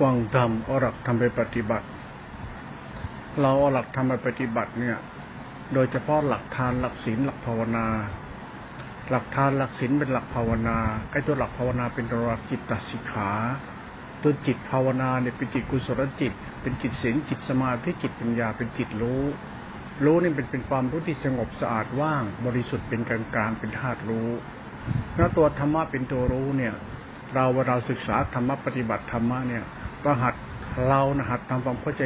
ฟังธรรมเอาหลักธรรมไปปฏิบัติ เราเอาหลักธรรมไปปฏิบัติเนี่ย โดยเฉพาะหลักทานหลักศีลหลักภาวนา หลักทานหลักศีลเป็นหลักภาวนาไอ้ตัวหลักภาวนาเป็นตัวจิตตสิกขาตัวจิตภาวนาเนี่ยเป็นจิตกุศลจิต เป็นจิตศีลจิตสมาธิจิตปัญญาเป็นจิตรู้ รู้นี่เป็นเป็นความรู้ที่สงบสะอาดว่าง บริสุทธิ์เป็นกลางกลางเป็นธาตุรู้แล้วตัวธรรมะเป็นตัวรู้เนี่ย เราเวลาศึกษาธรรมะปฏิบัติธรรมะเนี่ย ก็หัดเรานะหัดทำความเข้าใจ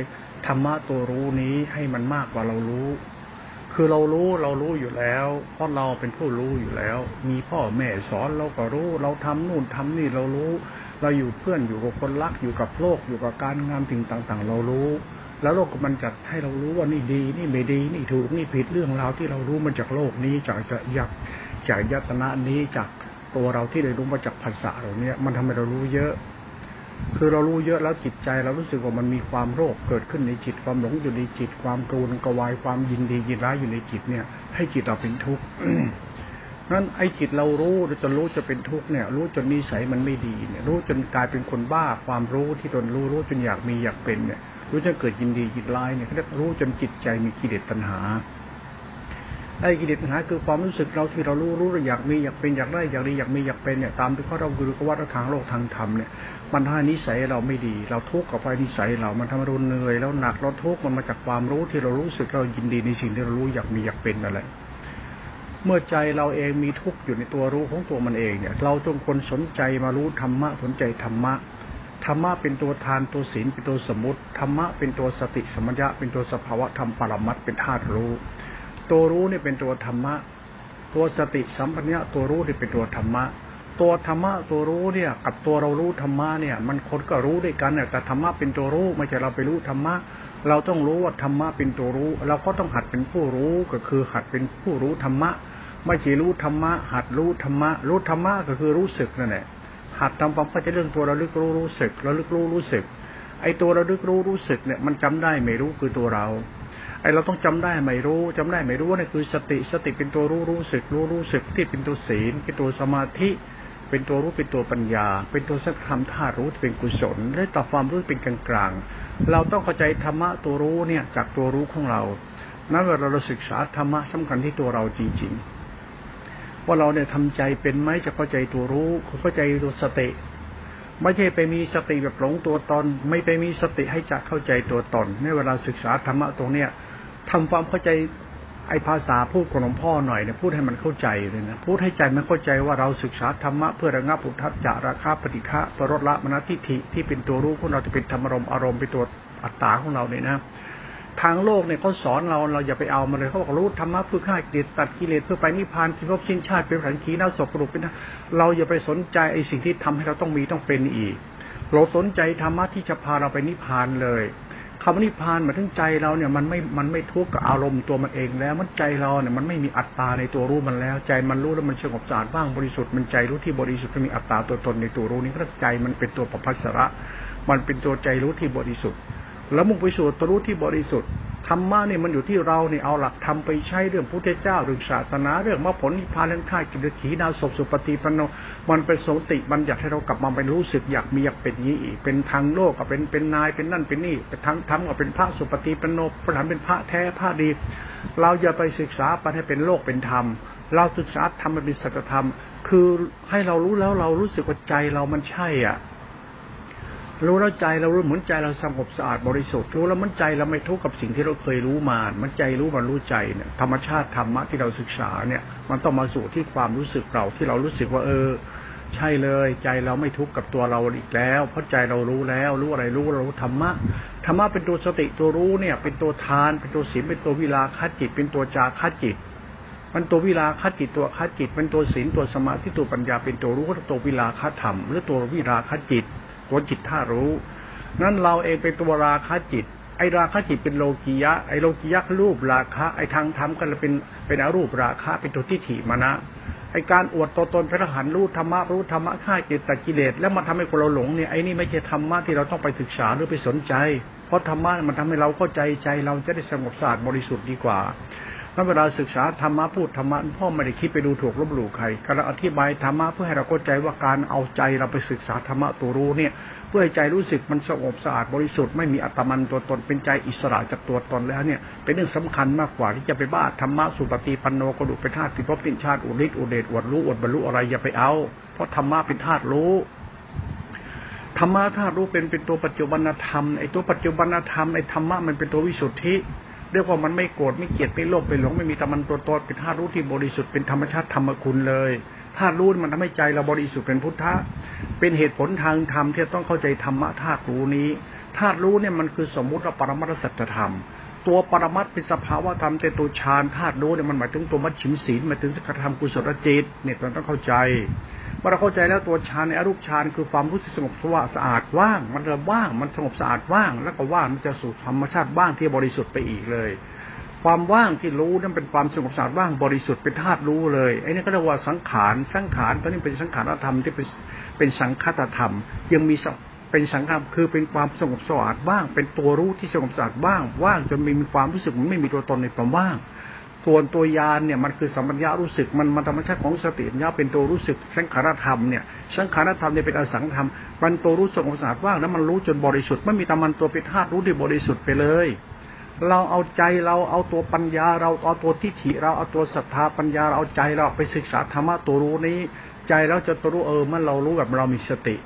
ธรรมะตัวรู้นี้ให้มันมากกว่าเรารู้ คือเรารู้เรารู้อยู่แล้ว เพราะเราเป็นผู้รู้อยู่แล้ว มีพ่อแม่สอนเราก็รู้ เราทำนู่นทำนี่เรารู้ เราอยู่เพื่อนอยู่กับคนรักอยู่กับโลกอยู่กับการงานสิ่งต่าง ๆ เรารู้ แล้วโลกมันจัดให้เรารู้ว่านี่ดี นี่ไม่ดีนี่ถูกนี่ผิดเรื่องราวที่เรารู้มาจากโลกนี้จากจะยักจากยตนะนี้จากตัวเราที่ได้รู้มาจากภาษาเรานี่ยมันทำให้เรารู้เยอะ คือเรารู้เยอะแล้วจิตใจเรารู้สึกว่ามันมีความโรคเกิดขึ้นในจิตความหลงอยู่ในจิต ความกรุนกวายความยินดียินร้ายอยู่ในจิตเนี่ย ให้จิตเราเป็นทุกข์นั้นไอ้จิตเรารู้จนรู้จะเป็นทุกข์เนี่ย รู้จนนิสัยมันไม่ดีเนี่ย รู้จนกลายเป็นคนบ้าความรู้ที่ตนรู้รู้จนอยากมีอยากเป็นเนี่ย รู้จนเกิดยินดียินร้ายเนี่ยเขาเรียกรู้จนจิตใจมีกิเลสตัณหา ไอ้กิเลสปัญหาคือความรู้สึกเราที่เรารู้รู้อยากมีอยากเป็นอยากได้อยากดีอยากมีอยากเป็นเนี่ยตามที่เขาเราคือกว่าทางโลกทางธรรมเนี่ยมันทำให้นิสัยเราไม่ดี เราทุกข์กับไฟนิสัยเรามันทำให้เราเหนื่อยแล้วหนักเราทุกข์มันมาจากความรู้ที่เรารู้สึกเรายินดีในสิ่งที่เรารู้อยากมีอยากเป็นอะไรเมื่อใจเราเองมีทุกข์อยู่ในตัวรู้ของตัวมันเองเนี่ยเราจงคนสนใจมารู้ธรรมะสนใจธรรมะธรรมะเป็นตัวทานตัวศีลเป็นตัวสมุติธรรมะเป็นตัวสติสมัญญะเป็นตัวสภาวะธรรมปรมัตเป็นธาตุรู้ ตัวรู้นี่เป็นตัวธรรมะ ตัวสติสัมปัญญะตัวรู้นี่เป็นตัวธรรมะ ตัวธรรมะตัวรู้เนี่ย กับตัวเรารู้ธรรมะเนี่ย มันคนก็รู้ด้วยกันเนี่ยแต่ธรรมะเป็นตัวรู้ไม่ใช่เราไปรู้ธรรมะ เราต้องรู้ว่าธรรมะเป็นตัวรู้ เราก็ต้องหัดเป็นผู้รู้ก็คือหัดเป็นผู้รู้ธรรมะไม่ใช่รู้ธรรมะ หัดรู้ธรรมะ รู้ธรรมะก็คือรู้สึกนั่นแหละหัดทำความเข้าใจเรื่องตัวเราลึกรู้รู้สึกเราลึกรู้รู้สึก ไอ้ตัวเราลึกรู้รู้สึกเนี่ยมันจำได้ไม่รู้คือตัวเรา ไอเราต้องจำได้ไม่รู้จำได้ไม่รู้นี่คือสติสติเป็นตัวรู้รู้สึกรู้รู้สึกที่เป็นตัวศีล เป็นตัวสมาธิ เป็นตัวรู้เป็นตัวปัญญา เป็นตัวสักธรรมธาตุรู้เป็นกุศลและต่อความรู้เป็นกลางกลางเราต้องเข้าใจธรรมะตัวรู้เนี่ยจากตัวรู้ของเรา นั้นเวลาเราศึกษาธรรมะสำคัญที่ตัวเราจริงๆ ว่าเราเนี่ยทำใจเป็นไหมจะเข้าใจตัวรู้เข้าใจตัวสติไม่ใช่ไปมีสติแบบหลงตัวตน ไม่ไปมีสติให้จะเข้าใจตัวตนในเวลาศึกษาธรรมะตรงเนี้ย ทำความเข้าใจไอ้ภาษาพูดของหลวงพ่อหน่อยเนี่ยพูดให้มันเข้าใจเลยนะพูดให้ใจมันเข้าใจว่าเราศึกษาธรรมะเพื่อระงับปุถัจาราคาปฏิฆะปรดละมณฑิฐิที่เป็นตัวรู้ของเราจะเป็นธรรมรมอารมณ์เป็นตัวอัตตาของเราเนี่ยนะทางโลกเนี่ยเขาสอนเราเราอย่าไปเอามาเลยเขาบอกรู้ธรรมะเพื่อฆ่ากิเลสตัดกิเลสเพื่อไปนิพพานที่พบชิ้นชาติเป็นขันขีน่าศกกรุปเป็นเราอย่าไปสนใจไอ้สิ่งที่ทำให้เราต้องมีต้องเป็นอีก เราสนใจธรรมะที่จะพาเราไปนิพพานเลย คำนิพพานหมายถึงใจเราเนี่ยมันไม่มันไม่ทุกข์กับอารมณ์ตัวมันเองแล้วมันใจเราเนี่ยมันไม่มีอัตตาในตัวรู้มันแล้ว ใจมันรู้แล้วมันสงบสะอาดบ้างบริสุทธิ์มันใจรู้ที่บริสุทธิ์มันมีอัตตาตัวตนในตัวรู้นี้ก็ใจมันเป็นตัวประพัสระ มันเป็นตัวใจรู้ที่บริสุทธิ์ แล้วมุ่งไปสู่ตรู้ที่บริสุทธิ์ธรรมะเนี่ยมันอยู่ที่เราเนี่ยเอาหลักธรรมไปใช้เรื่องพุทธเจ้าเรื่องศาสนาเรื่องมรรคผลนิพพานเรื่องท่ากิเลสขีนาศสุปฏิปันโนมันเป็นสติมันอยากให้เรากลับมาเป็นรู้สึกอยากมีอยากเป็นนี้อีกเป็นทางโลกก็เป็นเป็นนายเป็นนั่นเป็นนี่เป็นทั้งทำก็เป็นพระสุปฏิปันโนพระธรรมเป็นพระแท้พระดี เราอย่าไปศึกษาไปให้เป็นโลกเป็นธรรม เราศึกษาธรรมเป็นสัจธรรม คือให้เรารู้แล้วเรารู้สึกว่าใจเรามันใช่อะ รู้แล้วใจเรารู้เหมือนใจเราสงบสะอาดบริสุทธิ์รู้แล้วมันใจเราไม่ทุกข์กับสิ่งที่เราเคยรู้มา มันใจรู้มันรู้ใจเนี่ยธรรมชาติธรรมะที่เราศึกษาเนี่ย มันต้องมาสู่ที่ความรู้สึกเราที่เรารู้สึกว่าเออ ใช่เลย ใจเราไม่ทุกข์กับตัวเราอีกแล้ว เพราะใจเรารู้แล้ว รู้อะไรรู้เรารู้ธรรมะธรรมะเป็นตัวสติตัวรู้เนี่ย เป็นตัวทาน เป็นตัวศีลเป็นตัววิลาคัจิต เป็นตัวจาคัจิตมันตัววิลาคัจิตตัวคัจิตเป็นตัวศีลตัวสมาธิตัวปัญญาเป็นตัวรู้ตัววิลาคธรรม หรือตัววิลาคจิต ตัวจิตท่ารู้ นั้นเราเองเป็นตัวราคะจิต ไอราคะจิตเป็นโลกียะ ไอโลกียะรูปราคะ ไอทางธรรมก็เลยเป็นเป็นอรูปราคะ เป็นตัวทิฏฐิมานะ ไอการอวดตัวตนพระหันรู้ธรรมะรู้ธรรมะฆ่าจิตตกิเลส แล้วมาทำให้คนเราหลงเนี่ย ไอนี่ไม่ใช่ธรรมะที่เราต้องไปศึกษาหรือไปสนใจ เพราะธรรมะมันทำให้เราเข้าใจใจเราจะได้สงบสะอาดบริสุทธิ์ดีกว่า แล้วเวลาศึกษาธรรมะพูดธรรมะพ่อไม่ได้คิดไปดูถูกลบหลู่ใครกำลังอธิบายธรรมะเพื่อให้เราเข้าใจว่าการเอาใจเราไปศึกษาธรรมะตัวรู้เนี่ย เพื่อให้ใจรู้สึกมันสงบสะอาดบริสุทธิ์ไม่มีอัตมันตัวตนเป็นใจอิสระจากตัวตนแล้วเนี่ย เป็นเรื่องสำคัญมากกว่าที่จะไปบ้าธรรมะสุปฏิปันโนกระดูกเป็นธาตุติภพตินชาติอุริศอุเดชอวดรู้อวดบรรลุอะไรอย่าไปเอา เพราะธรรมะเป็นธาตุรู้ธรรมะธาตุรู้เป็นเป็นตัวปัจจุบันธรรมไอ้ตัวปัจจุบันธรรมไอ้ธรรมะมันเป็นตัววิสุทธิ เรียกว่ามันไม่โกรธไม่เกลียดไม่โลภไม่หลงไม่มีตมันตัวตนเป็นธาตุรู้ที่บริสุทธิ์เป็นธรรมชาติธรรมคุณเลยธาตุรู้มันทำให้ใจเราบริสุทธิ์เป็นพุทธะเป็นเหตุผลทางธรรมที่ต้องเข้าใจธรรมะธาตุรู้นี้ธาตุรู้เนี่ยมันคือสมมุติว่าปรมัตสัจธรรม ตัวปรมัตเป็นสภาวะธรรมแต่ตัวฌานธาตุรู้เนี่ยมันหมายถึงตัวมัชชิมศีลหมายถึงสักธรรมกุศลจิตเนี่ยเราต้องเข้าใจเมื่อเราเข้าใจแล้วตัวฌานในอรูปฌานคือความรู้สึกสงบสว่างสะอาดว่าง มันจะว่างมันสงบสะอาดว่าง แล้วก็ว่างมันจะสู่ธรรมชาติว่างที่บริสุทธิ์ไปอีกเลย ความว่างที่รู้นั่นเป็นความสงบสะอาดว่างบริสุทธิ์เป็นธาตุรู้เลยไอ้นี่ก็เรียกว่าสังขารสังขารตอนนี้เป็นสังขารธรรมที่เป็นเป็นสังคตธรรม ยังมี เป็นสังขารคือเป็นความสงบสะอาดว่าง เป็นตัวรู้ที่สงบสะอาดว่าง ว่างจนมีความรู้สึกมันไม่มีตัวตนในความว่างตัวตัวยานเนี่ยมันคือสัมปัญญารู้สึกมันมันธรรมชาติของสติปัญญาเป็นตัวรู้สึกสังขารธรรมเนี่ยสังขารธรรมเนี่ยเป็นอสังธรรมมันตัวรู้สึกของสะอาดว่างแล้วมันรู้จนบริสุทธิ์ไม่มีตามันตัวเป็นธาตุรู้ที่บริสุทธิ์ไปเลย เราเอาใจเราเอาตัวปัญญาเราเอาตัวทิฏฐิเราเอาตัวศรัทธาปัญญาเราเอาใจเราไปศึกษาธรรมะตัวรู้นี้ ใจเราจะตัวรู้เออเมื่อเรารู้แบบเรามีสติ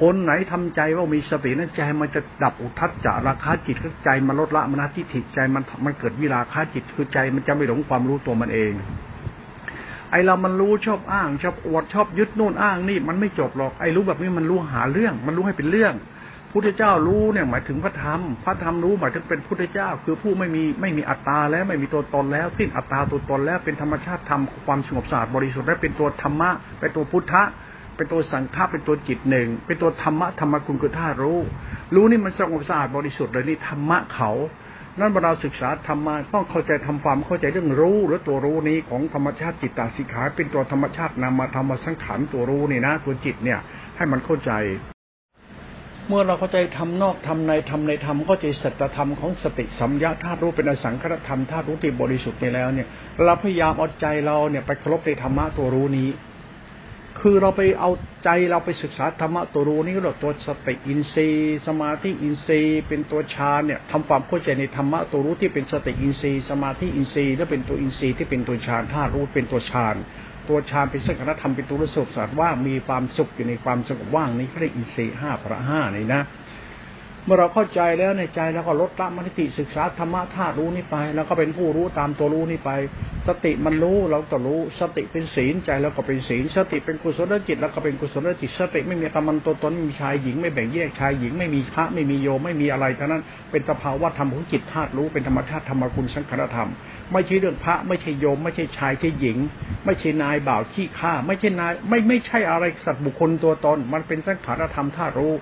คนไหนทำใจว่ามีสตินั้นใจมันจะดับอุทัศจาราคาจิตคือใจมันลดละมนทิฏฐิใจมันมันเกิดวิราคาจิตคือใจมันจะไม่หลงความรู้ตัวมันเอง ไอเรามันรู้ชอบอ้างชอบอวดชอบยึดนู่นอ้างนี่ มันไม่จบหรอกไอรู้แบบนี้มันรู้หาเรื่อง มันรู้ให้เป็นเรื่องพุทธเจ้ารู้เนี่ยหมายถึงพระธรรม พระธรรมรู้หมายถึงเป็นพุทธเจ้า คือผู้ไม่มีไม่มีอัตตาแล้วไม่มีตัวตนแล้ว สิ้นอัตตาตัวตนแล้วเป็นธรรมชาติธรรมความสงบสะอาดบริสุทธิ์และเป็นตัวธรรมะเป็นตัวพุทธะ เป็นตัวสังฆาเป็นตัวจิตหนึ่ง เป็นตัวธรรมะธรรมคุณคือธารู้ รู้นี่มันสงบสะอาดบริสุทธิ์เลยนี่ธรรมะเขานั่นเราศึกษาธรรมะต้องเข้าใจทำความเข้าใจเรื่องรู้หรือตัวรู้นี้ของธรรมชาติจิตตาสิขาเป็นตัวธรรมชาตินามธรรมสังขารตัวรู้นี่นะตัวจิตเนี่ยให้มันเข้าใจ เมื่อเราเข้าใจทำนอกทำในทำในธรรมเข้าใจสัจธรรมของสติสัมยาธาตุรู้เป็นอสังขตธรรมธาตุรู้ที่บริสุทธิ์ไปแล้วเนี่ยเราพยายามเอาใจเราเนี่ยไปเคารพในธรรมะตัวรู้นี้ คือเราไปเอาใจเราไปศึกษาธรรมะตัวรู้นี่เราตัวสติอินทรีย์สมาธิอินทรีย์ เป็นตัวฌานเนี่ยทำความเข้าใจในธรรมะตัวรู้ที่เป็นสติอินทรีย์ สมาธิอินทรีย์และเป็นตัวอินทรีย์ที่เป็นตัวฌานธาตุรู้เป็นตัวฌานตัวฌานเป็นสังขารธรรมเป็นตัวรู้สึกสัตว์ว่ามีความสุขอยู่ในความสงบว่างนี้เขาเรียกอินทรีย์ห้าพระห้านี่นะ มื่อเราเข้าใจแล้วในใจแล้วก็ลดละมรติศึกษาธรรมะธาตุรู้นี่ไป แล้วก็เป็นผู้รู้ตามตัวรู้นี่ไป สติมันรู้เราก็รู้ สติเป็นศีลใจแล้วก็เป็นศีล สติเป็นกุศลจิตแล้วก็เป็นกุศลจิต สติไม่มีตมันตัวตนไม่มีชายหญิงไม่แบ่งแยกชายหญิงไม่มีพระไม่มีโยมไม่มีอะไรทั้งนั้นเป็นสภาวะธรรมของจิตธาตุรู้เป็นธรรมชาติธรรมคุณสังขารธรรม ไม่ใช่เรื่องพระไม่ใช่โยม ไม่ใช่ชายใช่หญิง ไม่ใช่นายบ่าวขี้ข้าไม่ใช่นายไม่ไม่ใช่อะไรสัตว์บุคคลตัวตน มันเป็นสังขารธรรมธาตุรู้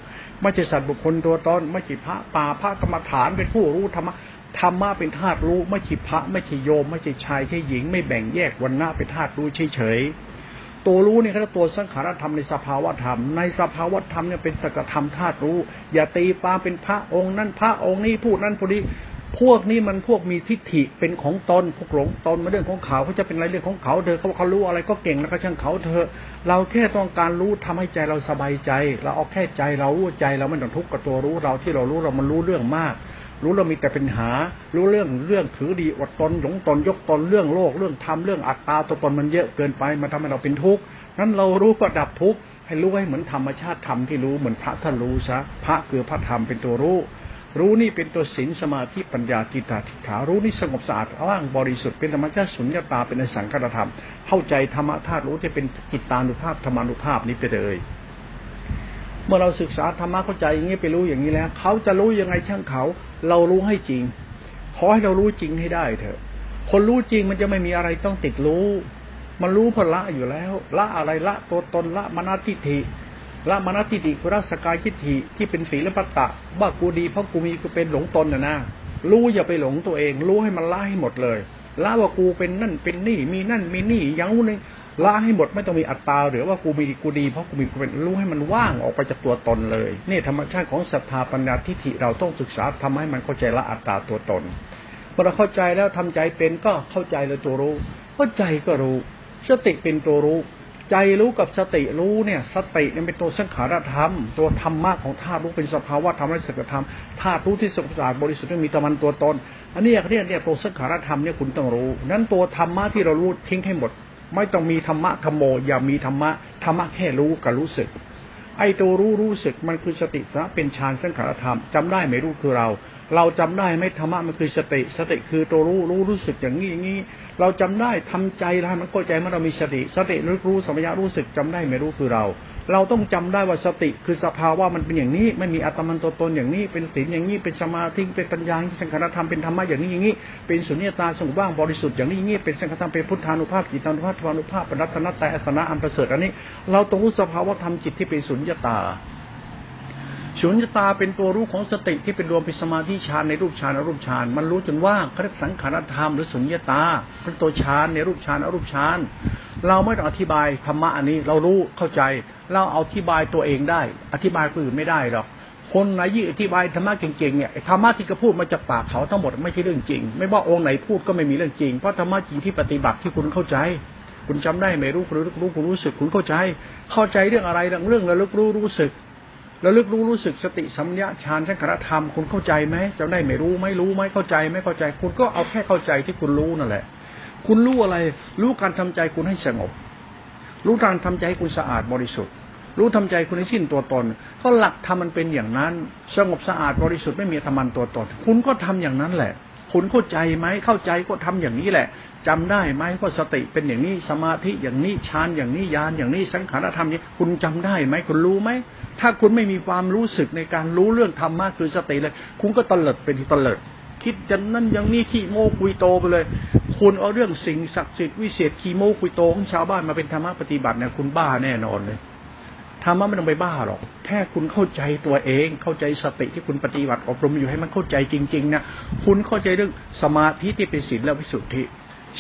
ไม่ใช่สัตว์บุคคลตัวตนไม่ใช่พระป่าพระกรรมฐานเป็นผู้รู้ธรรมะธรรมะเป็นธาตุรู้ไม่ใช่พระไม่ใช่โยม ไม่ใช่ชายใช่หญิง ไม่แบ่งแยกวันหน้าเป็นธาตุรู้เฉยๆตัวรู้นี่คือตัวสังขารธรรมในสภาวะธรรม ในสภาวะธรรมเนี่ยเป็นสกธรรมธาตุรู้ อย่าตีความเป็นพระองค์นั้นพระองค์นี้พูดนั้นพูดนี้ พวกนี้มันพวกมีทิฏฐิเป็นของตนพวกหลงตนมาเรื่องของเขาเขาจะเป็นอะไรเรื่องของเขาเธอเขาเขารู้อะไรก็เก่งแล้วก็ช่างเขาเธอ เราแค่ต้องการรู้ทำให้ใจเราสบายใจ เราเอาแค่ใจเราใจเราไม่ต้องทุกข์กับตัวรู้เราที่เรารู้เรามันรู้เรื่องมาก รู้เรามีแต่เป็นหา รู้เรื่องเรื่องถือดีอดตนหลงตนยกตนเรื่องโลกเรื่องธรรมเรื่องอัตตาตัวตนมันเยอะเกินไปมันทำให้เราเป็นทุกข์นั้นเรารู้ก็ดับทุกข์ให้รู้ให้เหมือนธรรมชาติธรรมที่รู้เหมือนพระท่านรู้ซะพระคือพระธรรมเป็นตัวรู้ รู้นี่เป็นตัวศีลสมาธิปัญญาจิตาทิฏฐารู้นี่สงบสะอาดว่างบริสุทธิ์เป็นธรรมชาติสุญญตาเป็นอสังขารธรรม เข้าใจธรรมธาตุรู้ที่เป็นจิตตานุภาพธรรมานุภาพนี้ไปเลยเมื่อเราศึกษาธรรมะเข้าใจอย่างนี้ไปรู้อย่างนี้แล้วเขาจะรู้ยังไงช่างเขา เรารู้ให้จริง ขอให้เรารู้จริงให้ได้เถอะ คนรู้จริงมันจะไม่มีอะไรต้องติดรู้ มันรู้พละอยู่แล้ว ละอะไรละตัวตนละมนาทิฏฐิ ละมณฑิติคุรสกายทิฏฐิที่เป็นศีลปัตตะว่ากูดีเพราะกูมีกูเป็นหลงตนนะนะรู้อย่าไปหลงตัวเอง รู้ให้มันละให้หมดเลยละว่ากูเป็นนั่นเป็นนี่ มีนั่นมีนี่อย่างนู้นละให้หมดไม่ต้องมีอัตตาหรือว่ากูมีกูดีเพราะกูมีกูเป็นรู้ให้มันว่างออกไปจากตัวตนเลยนี่ธรรมชาติของศรัทธาปัญญาทิฏฐิเราต้องศึกษาทำให้มันเข้าใจละอัตตาตัวตนเมื่อเราเข้าใจแล้วทำใจเป็นก็เข้าใจเลยตัวรู้เข้าใจก็รู้สติเป็นตัวรู้ ใจรู้กับสติรู้เนี่ย สติเนี่ยเป็นตัวสังขารธรรม ตัวธรรมะของธาตุรู้เป็นสภาวะธรรมและสัจธรรมธาตุรู้ที่สงบสาบริสุทธิ์ไม่มีตะมันตัวตน อันนี้เนี่ยเนี่ยตัวสังขารธรรมเนี่ยคุณต้องรู้นั้นตัวธรรมะที่เรารู้ทิ้งให้หมด ไม่ต้องมีธรรมะธรรมโมอย่ามีธรรมะธรรมะแค่รู้กับรู้สึก ไอ้ตัวรู้รู้สึกมันคือสติสะเป็นฌานสังขารธรรมจำได้ไหมรู้คือเรา เราจำได้ไหมธรรมะมันคือสติ สติคือตัวรู้รู้รู้สึกอย่างนี้อย่างนี้ เราจำได้ทำใจแล้วมันเข้าใจเมื่อเรามีสติ สติรู้รู้สมัยรู้สึกจำได้ไม่รู้คือเรา เราต้องจำได้ว่าสติคือสภาวะมันเป็นอย่างนี้ไม่มีอัตมันตัวตนอย่างนี้ เป็นศีลอย่างนี้เป็นสมาธิเป็นปัญญาเป็นสังขารธรรมเป็นธรรมะอย่างนี้อย่างนี้ เป็นสุญญตาสงบว่างบริสุทธิ์อย่างนี้อย่างนี้เป็นสังขารธรรมเป็นพุทธานุภาพจิตานุภาพธรรมานุภาพเป็นรัตนแต่อสนะอันประเสริฐอันนี้ เราต้องรู้สภาวะธรรมจิตที่เป็นสุญญตา สุญญตาเป็นตัวรู้ของสติที่เป็นรวมเป็นสมาธิฌานในรูปฌานอรูปฌานมันรู้จนว่าคสังขารธรรมหรือสุญญตาเป็นตัวฌานในรูปฌานอรูปฌานเราไม่ต้องอธิบายธรรมะอันนี้เรารู้เข้าใจ เราเอาอธิบายตัวเองได้ อธิบายคนอื่นไม่ได้หรอกคนไหนยี่อธิบายธรรมะเก่งๆเนี่ยธรรมะที่เขาพูดมาจากปากเขาทั้งหมดไม่ใช่เรื่องจริง ไม่ว่าองค์ไหนพูดก็ไม่มีเรื่องจริงเพราะธรรมะจริงที่ปฏิบัติที่คุณเข้าใจคุณจำได้ไม่รู้คุณรู้คุณรู้สึกคุณเข้าใจ เข้าใจเรื่องอะไรเรื่องเรื่องระลึกรู้รู้สึก แล้วลึกรู้รู้สึกสติสัมยาฌานสังขารธรรมคุณเข้าใจไหมจะได้ไม่รู้ไม่รู้ไม่เข้าใจไม่เข้าใจ คุณก็เอาแค่เข้าใจที่คุณรู้นั่นแหละ คุณรู้อะไร รู้การทำใจคุณให้สงบ รู้การทำใจให้คุณสะอาดบริสุทธิ์ รู้ทำใจคุณให้สิ้นตัวตนเพราะหลักธรรมมันเป็นอย่างนั้น สงบสะอาดบริสุทธิ์ไม่มีธรรมันตัวตน คุณก็ทำอย่างนั้นแหละ คุณเข้าใจไหมเข้าใจก็ทำอย่างนี้แหละจำได้ไหมว่าสติเป็นอย่างนี้สมาธิอย่างนี้ฌานอย่างนี้ยานอย่างนี้สังขารธรรมนี้คุณจำได้ไหมคุณรู้ไหมถ้าคุณไม่มีความรู้สึกในการรู้เรื่องธรรมะคือสติเลย คุณก็ตเลิดเป็นที่ตเลิดคิดจันนั้นอย่างนี้ขี้โมคุยโตไปเลย คุณเอาเรื่องสิ่งศักดิ์สิทธิ์วิเศษขี้โมคุยโตของชาวบ้านมาเป็นธรรมะปฏิบัติเนี่ยคุณบ้าแน่นอนเลย ธรรมะไม่ต้องไปบ้าหรอก แค่คุณเข้าใจตัวเอง เข้าใจสติที่คุณปฏิบัติอบรมอยู่ให้มันเข้าใจจริงๆนะคุณเข้าใจเรื่องสมาธิที่เป็นศีลและวิสุทธิ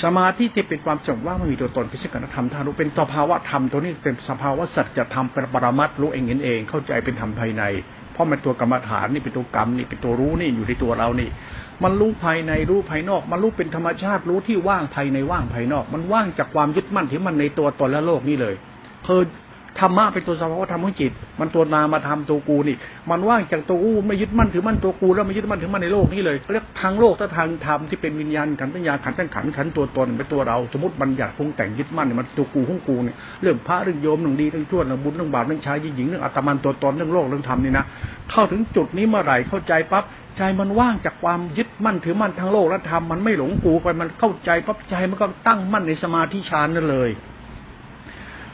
สมาธิที่เป็นความสงบว่ามันมีตัวตนเป็นสังกัธรรมทารู้เป็นสภาวะธรรมตัวนี้เป็นสภาวะสัจธรรมเป็นปรมัตรู้เองเห็นเอง เข้าใจเป็นธรรมภายใน เพราะมันตัวกรรมฐานนี่เป็นตัวกรรมนี่เป็นตัวรู้นี่อยู่ในตัวเรานี่ มันรู้ภายในรู้ภายนอก มันรู้เป็นธรรมชาติรู้ที่ว่างภายในว่างภายนอก มันว่างจากความยึดมั่นที่มันในตัวตนและโลกนี่เลยคือ ธรรมะเป็นตัวสภาวะธรรมของจิต มันตัวนามาทำตัวกูนี่ มันว่างจากตัวกูไม่ยึดมั่นถือมั่นตัวกูแล้วไม่ยึดมั่นถือมั่นในโลกนี้เลยเรียกทางโลกถ้าทางธรรมที่เป็นวิญญาณขันธ์ปัญญาขันธ์ตั้งขันธ์ขันธ์ตัวตนเป็นตัวเราสมมติบัญญัติพงแต่งยึดมั่นเนี่ยมันตัวกูของกูเนี่ยเรื่องพระเรื่องโยมเรื่องดีเรื่องชั่วเรื่องบุญเรื่องบาปเรื่องชายหญิงเรื่องอัตมันตัวตนเรื่องโลกเรื่องธรรมนี่นะเข้าถึงจุดนี้เมื่อไหร่เข้าใจปั๊บใจมันว่างจากความยึดมั่นถือมั่นทางโลกและธรรมมันไม่หลงกูไปมันเข้าใจปั๊บใจมันก็ตั้งมั่นในสมาธิฌานนั่นเลย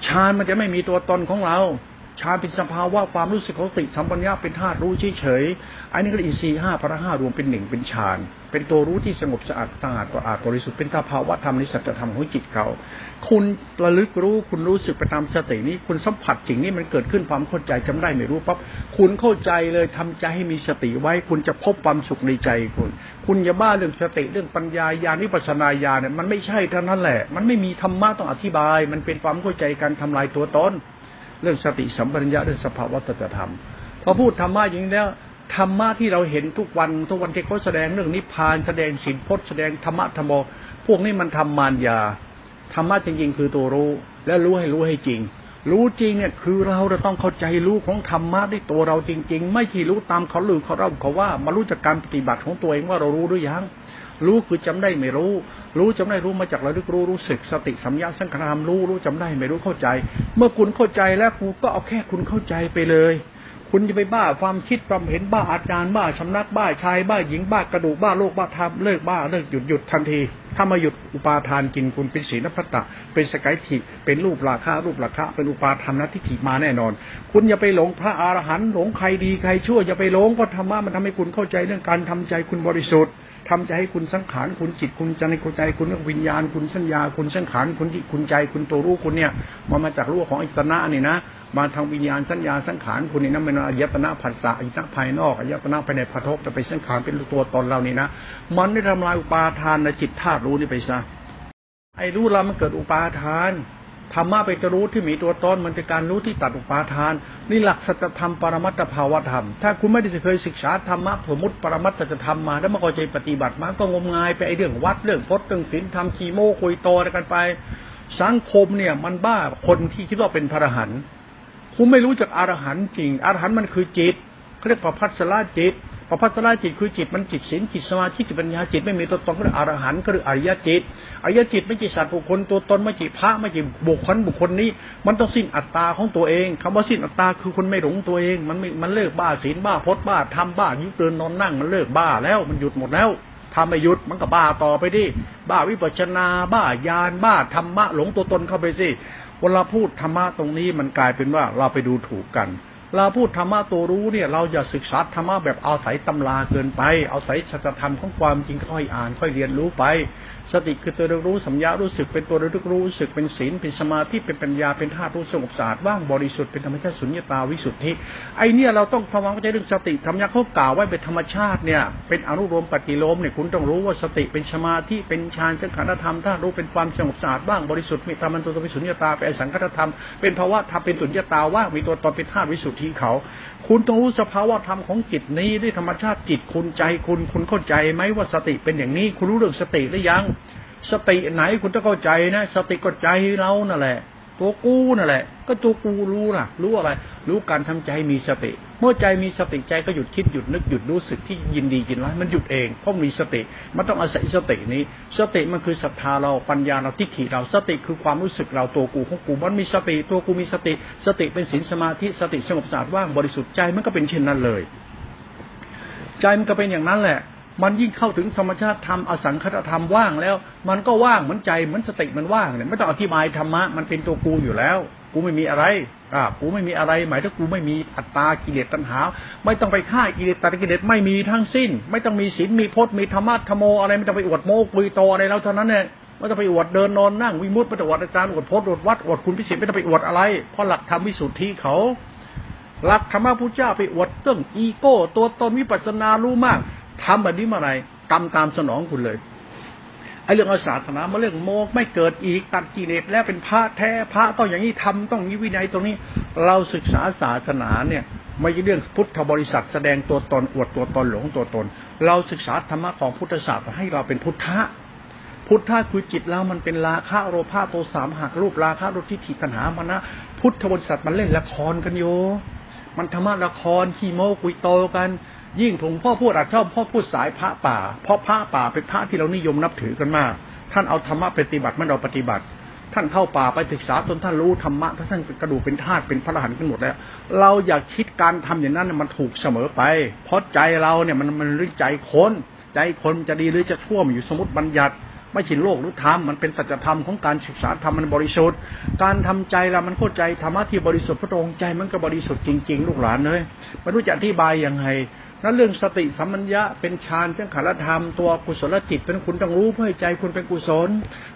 ฌานมันจะไม่มีตัวตนของเรา ฌานเป็นสภาวะความรู้สึกของสติสัมปัญญาเป็นธาตุรู้เฉยๆอันนี้ก็อินทรีย์ห้าพระห้ารวมเป็นหนึ่งเป็นฌาน เป็นตัวรู้ที่สงบสะอาดสะอาดกว่าอาจบริสุทธิ์เป็นสภาวะธรรมในสัจธรรมของจิตเขา คุณระลึกรู้คุณรู้สึกไปตามสตินี้ คุณสัมผัสสิ่งนี้มันเกิดขึ้นความเข้าใจจำได้ไม่รู้ปั๊บคุณเข้าใจเลยทำใจให้มีสติไว้ คุณจะพบความสุขในใจคุณ คุณอย่าบ้าเรื่องสติเรื่องปัญญาญาณวิปัสนาญาเนี่ยมันไม่ใช่เท่านั้นแหละ มันไม่มีธรรมะต้องอธิบาย มันเป็นความเข้าใจการทำลายตัวตน เรื่องสติสัมปชัญญะเรื่องสภาวะสัจธรรม พอพูดธรรมะอย่างนี้แล้วธรรมะที่เราเห็นทุกวันทุกวันที่เขาแสดงเรื่องนิพพานแสดงสินพจน์แสดงธรรมะธรรมโมพวกนี้มันทำมารยาธรรมะจริงๆคือตัวรู้ และรู้ให้รู้ให้จริง รู้จริงเนี่ยคือเราจะต้องเข้าใจรู้ของธรรมะด้วยตัวเราจริง ๆ ไม่ที่รู้ตามเขาหรือเขาเล่าเขาว่ามารู้จากการปฏิบัติของตัวเองว่าเรารู้หรือยัง รู้คือจำได้ไม่รู้ รู้จำได้รู้มาจากระลึกรู้รู้สึกสติสัมยาสังขารามรู้รู้จำได้ไม่รู้เข้าใจ เมื่อคุณเข้าใจแล้วคุณก็เอาแค่คุณเข้าใจไปเลย คุณจะไปบ้าความคิดความเห็นบ้าอาจารย์บ้าชำนักบ้าชายบ้าหญิงบ้ากระดูกบ้าโลกบ้าธรรมเลิกบ้าเลิกหยุดหยุดทันทีถ้ามาหยุดอุปาทานกินคุณเป็นศีลพัตตะ เป็นสกายถิเป็นรูปราคารูปราคาเป็นอุปาทานนัทิฏฐิมาแน่นอน คุณอย่าไปหลงพระอรหันต์หลงใครดีใครชั่วอย่าไปหลงก็ธรรมะมันทำให้คุณเข้าใจเรื่องการทำใจคุณบริสุทธิ์ ทำใจให้คุณสังขารคุณจิตคุณใจในคุณใจ คุณวิญญาณ คุณสัญญา คุณสังขารคุณจิตคุณใจ คุณตัวรู้คุณเนี่ยมามาจากรู้ของอิตนะนี่นะมาทางวิญญาณสัญญาสังขารคุณนี่นะเป็นอายตนะผัสสะอายตนะภายนอกอายตนะภายในพระทบจะไปสังขารเป็นตัวตนเรานี่นะมันได้ทำลายอุปาทานในจิตธาตุรู้นี่ไปซะไอ้รู้เรามันเกิดอุปาทาน ธรรมะเป็นจะรู้ที่มีตัวตนมันเป็นการรู้ที่ตัดอุปาทาน นี่หลักสัจธรรมปรมัตถภาวธรรม ถ้าคุณไม่ได้เคยศึกษาธรรมะสมมติปรมัตถธรรมมาแล้วมาเข้าใจปฏิบัติมาก็งมงายไปไอเรื่องวัดเรื่องพจน์เรื่องศีลธรรมคีโมคุยโตกันไป สังคมเนี่ยมันบ้าคนที่คิดว่าเป็นพระอรหันต์คุณไม่รู้จักอรหันต์จริงอรหันต์มันคือจิตเรียกประพัสราจิต ประพัสราจิตคือจิตมันจิตศีลจิตสมาธิจิตปัญญาจิตไม่มีตัวตนก็เรียกอรหันต์ก็คืออริยจิตอริยจิตไม่ใช่สัตว์บุคคลตัวตนไม่ใช่พระไม่ใช่บุคคลบุคคลนี้ มันต้องสิ้นอัตตาของตัวเองคำว่าสิ้นอัตตาคือคนไม่หลงตัวเอง มันไม่มันเลิกบ้าศีลบ้าพจน์บ้าทำบ้ายุเดินนอนนั่งมันเลิกบ้าแล้วมันหยุดหมดแล้วทำไม่หยุดมันก็บ้าต่อไปดิบ้าวิปัชนา บ้ายานบ้าธรรมะหลงตัวตนเข้าไปสิเวลาพูดธรรมะตรงนี้มันกลายเป็นว่าเราไปดูถูกกัน เราพูดธรรมะตัวรู้เนี่ย เราอย่าศึกษาธรรมะแบบเอาศัยตำราเกินไป เอาศัยสัจธรรมของความจริงค่อยอ่าน ค่อยเรียนรู้ไป สติคือตัวรู้สัญญารู้สึกเป็นตัวรู้รู้สึกเป็นศีลเป็นสมาธิเป็นปัญญาเป็นธาตุรู้สงบสะอาดว่างบริสุทธิ์เป็นธรรมชาติสุญญตาวิสุทธิไอเนี่ยเราต้องทำความเข้าใจเรื่องสติธรรมยักษ์เขากล่าวไว้เป็นธรรมชาติเนี่ยเป็นอนุโลมปฏิโลมเนี่ยคุณต้องรู้ว่าสติเป็นสมาธิเป็นฌานเป็นขันธธรรมธาตุรู้เป็นความสงบสะอาดว่างบริสุทธิ์มีธรรมันตัวเป็นสุญญตาเป็นสังคตธรรมเป็นภาวะธรรมเป็นสุญญตาว่างมีตัวตนเป็นธาตุวิสุทธิเขา คุณต้องรู้สภาวะธรรมของจิตนี้ด้วยธรรมชาติจิตคุณใจคุณคุณเข้าใจไหมว่าสติเป็นอย่างนี้คุณรู้เรื่องสติหรือยัง สติไหนคุณต้องเข้าใจนะสติก็ใจเรานั่นแหละ ตัวกูนั่นแหละ ก็ตัวกูรู้ล่ะ รู้อะไร รู้การทำใจมีสติ เมื่อใจมีสติใจก็หยุดคิดหยุดนึกหยุดรู้สึกที่ยินดียินร้ายมันหยุดเองเพราะมีสติ มันต้องอาศัยสตินี้ สติมันคือศรัทธาเราปัญญาเราทิฏฐิเราสติคือความรู้สึกเราตัวกูของกูมันมีสติ ตัวกูมีสติ สติเป็นศีลสมาธิสติสงบสะอาดว่างบริสุทธิ์ใจมันก็เป็นเช่นนั้นเลย ใจมันก็เป็นอย่างนั้นแหละ มันยิ่งเข้าถึงธรรมชาติธรรมอสังคตธรรมว่างแล้ว มันก็ว่างเหมือนใจเหมือนสติมันว่างเนี่ยไม่ต้องอธิบายธรรมะมันเป็นตัวกูอยู่แล้ว กูไม่มีอะไรอ่ากูไม่มีอะไร หมายถึงกูไม่มีอัตตากิเลสตัณหา ไม่ต้องไปฆ่ากิเลสตัณกิเลสไม่มีทั้งสิ้น ไม่ต้องมีศีลมีพจน์มีธรรมะธรรมโมอะไรไม่ต้องไปอวดโม้คุยโตอะไรแล้วเท่านั้นเนี่ยไม่ต้องไปอวดเดินนอนนั่งวิมุตติไม่ต้องอวดอาจารย์อวดพจน์อวดวัดอวดคุณพิสิทธิ์ไม่ต้องไปอวดอะไรเพราะหลักธรรมวิสุทธิเขาหลักธรรมะพุทธเจ้าไปอวดเรื่องอีโก้ ตัวตนวิปัสสนารู้มาก ทำแบบนี้เมื่อไรกรรมตามสนองคุณเลยไอ้เรื่องอาศาสนามาเรื่องโมกไม่เกิดอีกตัดกิเลสแล้วเป็นพระแท้พระต้องอย่างนี้ทำต้องนี้วินัยตรงนี้ เราศึกษาศาสนาเนี่ยไม่ใช่เรื่องพุทธบริษัทแสดงตัวตนอวดตัวตนหลงตัวตน เราศึกษาธรรมะของพุทธศาสนาให้เราเป็นพุทธะพุทธะคือจิตเรามันเป็นราคะโรภาโทสามหักรูปราคะรูปทิฏฐิตัณหามานะ พุทธบริษัทมันเล่นละครกันโยมันธรรมะละครขี้โมกุยโตกัน ยิ่งผมพ่อพูดอาจชอบพ่อพูดสายพระป่า เพราะพระป่าเป็นพระที่เรานิยมนับถือกันมาก ท่านเอาธรรมะปฏิบัติไม่เอาปฏิบัติ ท่านเข้าป่าไปศึกษาจนท่านรู้ธรรมะท่านกระดูกเป็นธาตุเป็นพระอรหันต์กันหมดแล้ว เราอยากคิดการทำอย่างนั้นมันถูกเสมอไป เพราะใจเราเนี่ยมันมันรื่องใจคนใจคนจะดีหรือจะชั่วมอยู่สมมติบัญญัติไม่ใช่โลกหรือธรรมมันเป็นสัจธรรมของการศึกษาธรรมมันบริสุทธิ์ การทำใจเรามันเข้าใจธรรมะที่บริสุทธิ์พระองค์ใจมันก็บริสุทธิ์จริง ๆ ลูกหลานเลยไม่รู้จะอธิบายยังไง นั้นเรื่องสติสัมมัญญะเป็นฌานจังขารธรรมตัวกุศลจิตเป็นคุณต้องรู้เพื่อใจคุณเป็นกุศล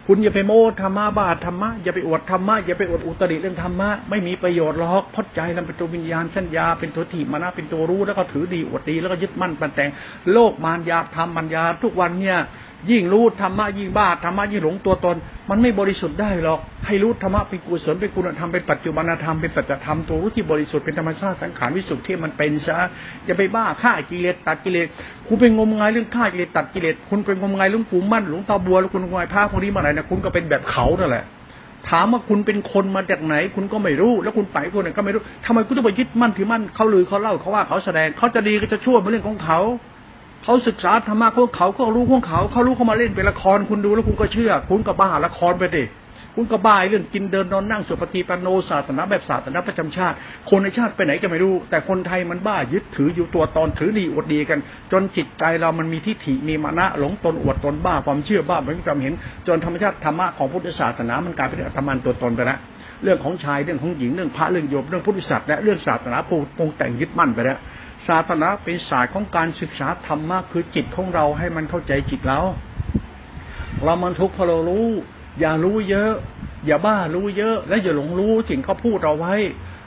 คุณอย่าไปโมธรรมะบาธรรมะอย่าไปอวดธรรมะอย่าไปอวดอุตริเรื่องธรรมะไม่มีประโยชน์หรอกพดใจเราเป็นตัววิญญาณสัญญาเป็นตัวถิมานะเป็นตัวรู้แล้วก็ถือดีอวดดีแล้วก็ยึดมั่นปันแต่งโลกมารยาธรรมมัญญาทุกวันเนี่ย ยิ่งรู้ธรรมะยิ่งบ้าธรรมะยิ่งหลงตัวตน มันไม่บริสุทธิ์ได้หรอก ให้รู้ธรรมะเป็นกุศลเป็นคุณธรรมเป็นปัจจุบันธรรมเป็นสัจธรรมตัวรู้ที่บริสุทธิ์เป็นธรรมชาติสังขารวิสุทธิ์ที่มันเป็นซะอย่าไปบ้าฆ่ากิเลสตัดกิเลสคุณเป็นงมงายเรื่องฆ่ากิเลสตัดกิเลสคุณเป็นงมงายเรื่องปู่มั่นหลวงตาบัวแล้วคุณงมงายพระพวกนี้มาไหนนะคุณก็เป็นแบบเขานั่นแหละถามว่าคุณเป็นคนมาจากไหน คุณก็ไม่รู้ แล้วคุณไปคนไหนก็ไม่รู้ทำไมคุณต้องไปยึดมั่นถือมั่นเขาลือเขาเล่าเขาว่าเขาแสดงเขาจะดีก็จะชั่วเป็นเรื่องของเขา เขาศึกษาธรรมะพวกเขาก็รู้ของเขาเขารู้เขามาเล่นเป็นละครคุณดูแล้วคุณก็เชื่อ คุณก็บ้าละครไปดิคุณก็บ้าเรื่องกินเดินนอนนั่งสุปฏิปันโนศาสนาแบบศาสนาประจำชาติ คนในชาติไปไหนก็ไม่รู้ แต่คนไทยมันบ้ายึดถืออยู่ตัวตอนถือดีอวดดีกัน จนจิตใจเรามันมีทิฏฐิมีมานะหลงตนอวดตนบ้าความเชื่อบ้าไม่มีความเห็น จนธรรมชาติธรรมะของพุทธศาสนามันกลายเป็นธรรมันตัวตนไปแล้วเรื่องของชายเรื่องของหญิงเรื่องพระเรื่องโยมเรื่องพุทธศาสนาและเรื่องศาสนาปรุงแต่งยึดมั่นไปแล้ว ศาสนาเป็นศาสตร์ของการศึกษาธรรมะคือจิตของเราให้มันเข้าใจจิตเรา เรามันทุกข์เพราะเรารู้ อย่ารู้เยอะ อย่าบ้ารู้เยอะ และอย่าหลงรู้สิ่งเขาพูดเราไว้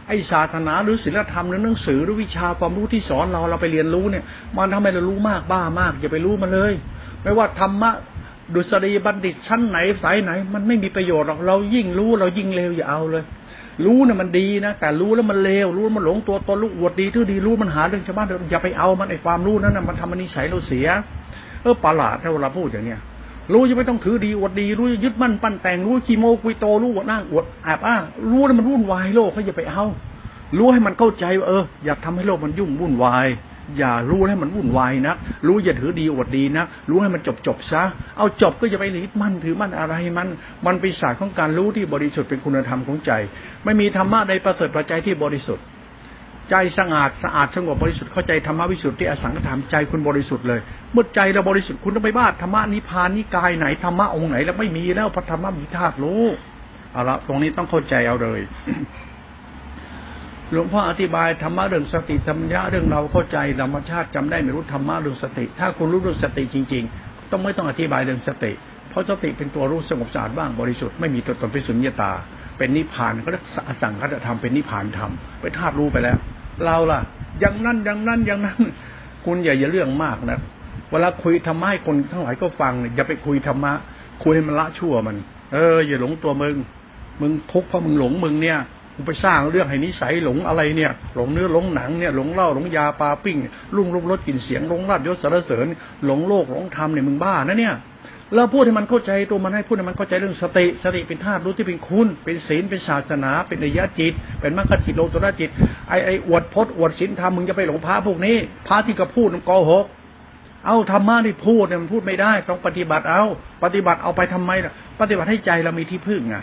ไอ้ศาสนาหรือศีลธรรมหรือหนังสือหรือวิชาความรู้ที่สอนเราเราไปเรียนรู้เนี่ย มันทำให้เรารู้มากบ้ามาก อย่าไปรู้มันเลย ไม่ว่าธรรมะ ดุษฎีบัณฑิตชั้นไหนสายไหน มันไม่มีประโยชน์หรอกเรายิ่งรู้เรายิ่งเลวอย่าเอาเลย รู้นะ่ะมันดีนะแต่รู้แล้วมันเลวรู้มันหลงตัวตนลูกอวดดีทื่อดีรู้มันหาเรื่องชาวบ้านอย่าไปเอามันไอความรู้นั้นนะมันทำมันนิสัยเราเสีย เออประหลาดถ้าเวลาพูดอย่างเนี้ยรู้จะไม่ต้องถือดีอวดดี รู้จะยึดมั่นปั้นแต่งรู้ขีโมกุยโตรู้อวดนั่งอวดแอบอ้างรู้แล้วมันวุ่นวายโลกเขาอย่าไปเอารู้ให้มันเข้าใจว่าเออ อยากทำให้โลกมันยุ่งวุ่นวาย อย่ารู้ให้มันวุ่นวายนะรู้อย่าถือดีอวดดีนะรู้ให้มันจบจบซะ เอาจบก็จะไปหลีดมั่นถือมั่นอะไรมัน มันเป็นศาสตร์ของการรู้ที่บริสุทธิ์เป็นคุณธรรมของใจ ไม่มีธรรมะใดประเสริฐประใจที่บริสุทธิ์ ใจสะอาดสะอาดสงบบริสุทธิ์เข้าใจธรรมวิสุทธิ์ที่อสังขถามใจคุณบริสุทธิ์เลย เมื่อใจเราบริสุทธิ์คุณต้องไปบ้าธรรมะนิพพานนิกายไหนธรรมะองค์ไหนแล้วไม่มีแล้วพระธรรมะมีธาตุรู้เอาละตรงนี้ต้องเข้าใจเอาเลย หลวงพ่ออธิบายธรรมะเรื่องสติธรรมะเรื่องเราเข้าใจธรรมชาติจำได้ไม่รู้ธรรมะเรื่องสติ ถ้าคุณรู้เรื่องสติจริง ๆ ต้องไม่ต้องอธิบายเรื่องสติ เพราะสติเป็นตัวรู้สงบสะอาดบ้างบริสุทธิ์ไม่มีตัวตนเป็นสุญญตา เป็นนิพพานเขาเรียกสั่งเขาจะทำเป็นนิพพานธรรมไปธาตุรู้ไปแล้ว เราล่ะอย่างนั้นอย่างนั้นอย่างนั้น คุณอย่าอย่าเรื่องมากนะเวลาคุยธรรมะให้คนทั้งหลายก็ฟังอย่าไปคุยธรรมะคุยให้มันละชั่วมัน เอออย่าหลงตัวมึง มึงทุกข์เพราะมึงหลงมึงเนี่ย มึงไปสร้างเรื่องให้นิสัยหลงอะไรเนี่ย หลงเนื้อหลงหนังเนี่ยหลงเหล้าหลงยาปลาปิ้งลุ่งลุกรสกลิ่นเสียงหลงราดยศสารเสริญ หลงโลกหลงธรรมเนี่ยมึงบ้านะเนี่ยเราพูดให้มันเข้าใจตัวมันให้พูดให้มันเข้าใจเรื่องสติสติเป็นธาตุรู้ที่เป็นคุณ เป็นศีลเป็นศาสนา เป็นอริยจิต เป็นมรรคจิตโลตระจิตไอไออวดพจน์อวดศีลธรรมมึงจะไปหลงพระพวกนี้พระที่กระพูดมันโกหกเอาธรรมะที่พูดเนี่ยมันพูดไม่ได้ ต้องปฏิบัติเอา ปฏิบัติเอาไปทำไมล่ะ ปฏิบัติให้ใจเรามีที่พึ่งไง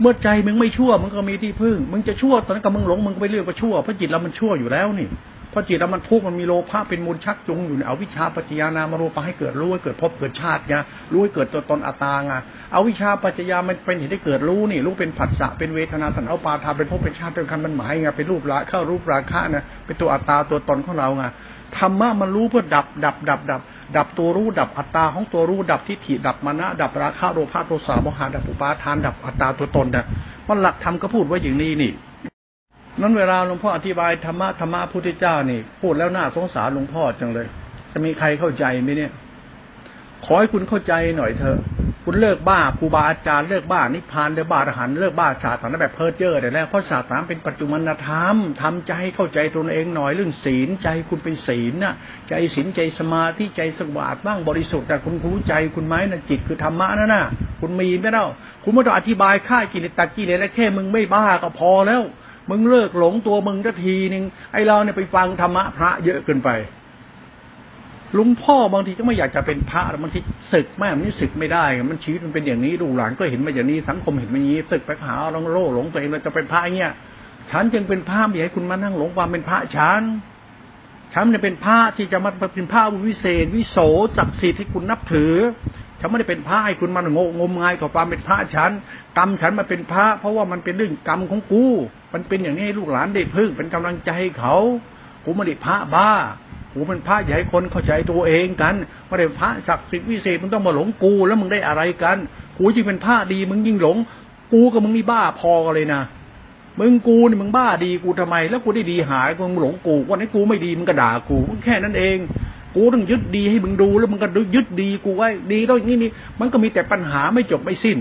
เมื่อใจมึงไม่ชั่วมึงก็มีที่พึ่ง มึงจะชั่วตอนนั้นกับมึงหลงมึงก็ไปเรื่อยก็ชั่วเพราะจิตเรามันชั่วอยู่แล้วนี่เพราะจิตเรามันทุกข์มันมีโลภะเป็นมูลชักจูงอยู่ในเอาวิชาปัจจยานามารูปะให้เกิดรู้ให้เกิดพบเกิดชาติไงรู้ให้เกิดตัวตนอัตตาไงเอาวิชาปัจจยามันเป็นเหตุให้เกิดรู้นี่รู้เป็นผัสสะเป็นเวทนาสันเอาปาทาเป็นพบเป็นชาติเป็นคำมันหมายไงเป็นรูปละเข้ารูปราคะนะเป็นตัวอัตตาตัวตนของเราไง ธรรมะมันรู้เพื่อดับ ดับ ดับ ดับ ดับตัวรู้ดับอัตตาของตัวรู้ดับทิฏฐิดับมานะดับราคะโลภะโทสะโมหะดับอุปาทาน ดับอัตตาตัวตนเนี่ยมันหลักธรรมก็พูดไว้อย่างนี้นี่นั้นเวลาหลวงพ่ออธิบายธรรมะธรรมะพุทธเจ้านี่ พูดแล้วน่าสงสารหลวงพ่อจังเลย จะมีใครเข้าใจไหมเนี่ย ขอให้คุณเข้าใจหน่อยเถอะ คุณเลิกบ้าครูบาอาจารย์เลิกบ้านิพพานเลิกบ้าอรหันเลิกบ้าศาสนาแบบเพ้อเจ้อได้แล้วเพราะศาสนาเป็นปัจจุบันธรรมทำใจเข้าใจตนเองหน่อยเรื่องศีลใจคุณเป็นศีลน่ะใจศีลใจสมาธิใจสว่างบ้างบริสุทธิ์แต่คุณรู้ใจคุณไหมนะจิตคือธรรมะนั่นน่ะคุณมีไม่เล่าคุณไม่ต้องอธิบายค่ากิเลสตัดกิเลสแล้วแค่มึงไม่บ้าก็พอแล้ว มึงเลิกหลงตัวมึงทัทีนึงไอเราเนี่ยไปฟังธรรมะพระเยอะเกินไป ลุงพ่อบางทีก็ไม่อยากจะเป็นพระบางทีศึกแม่มันศึกไม่ได้ มันชีวิตมันเป็นอย่างนี้ลูกหลานก็เห็นมาอย่างนี้สังคมเห็นมาอย่างนี้ศึกไปหาเราโล่หลงตัวเองเราจะเป็นพระเงี้ยฉันจึงเป็นพระไม่ให้คุณมานั่งหลงความเป็นพระฉันฉันเนี่ยเป็นพระที่จะมาเป็นพระวิเศษ วิโสศักดิ์สิทธิ์ให้คุณนับถือฉันไม่ได้เป็นพระให้คุณมางงมงายต่อความเป็นพระฉันกรรมฉันมาเป็นพระ เพราะว่ามันเป็นเรื่องกรรมของกู มันเป็นอย่างนี้ให้ลูกหลานได้พึ่งเป็นกำลังใจให้เขากูไม่ได้พระบ้า กูเป็นพระใหญ่คนเข้าใจตัวเองกันไม่ได้พระศักดิ์สิทธิ์วิเศษมึงต้องมาหลงกูแล้วมึงได้อะไรกันกูยิ่งเป็นพระดีมึงยิ่งหลง กูกับมึงนี่บ้าพอกันเลยนะมึงกูนี่มึงบ้าดีกูทำไม แล้วกูได้ดีหายมึงหลงกูวันนี้กูไม่ดีมึงก็ด่ากูแค่นั้นเอง กูต้องยึดดีให้มึงดูแล้วมึงก็ยึดดีกูไว้ดีต้องนี่นี่มันก็มีแต่ปัญหาไม่จบไม่สิ้น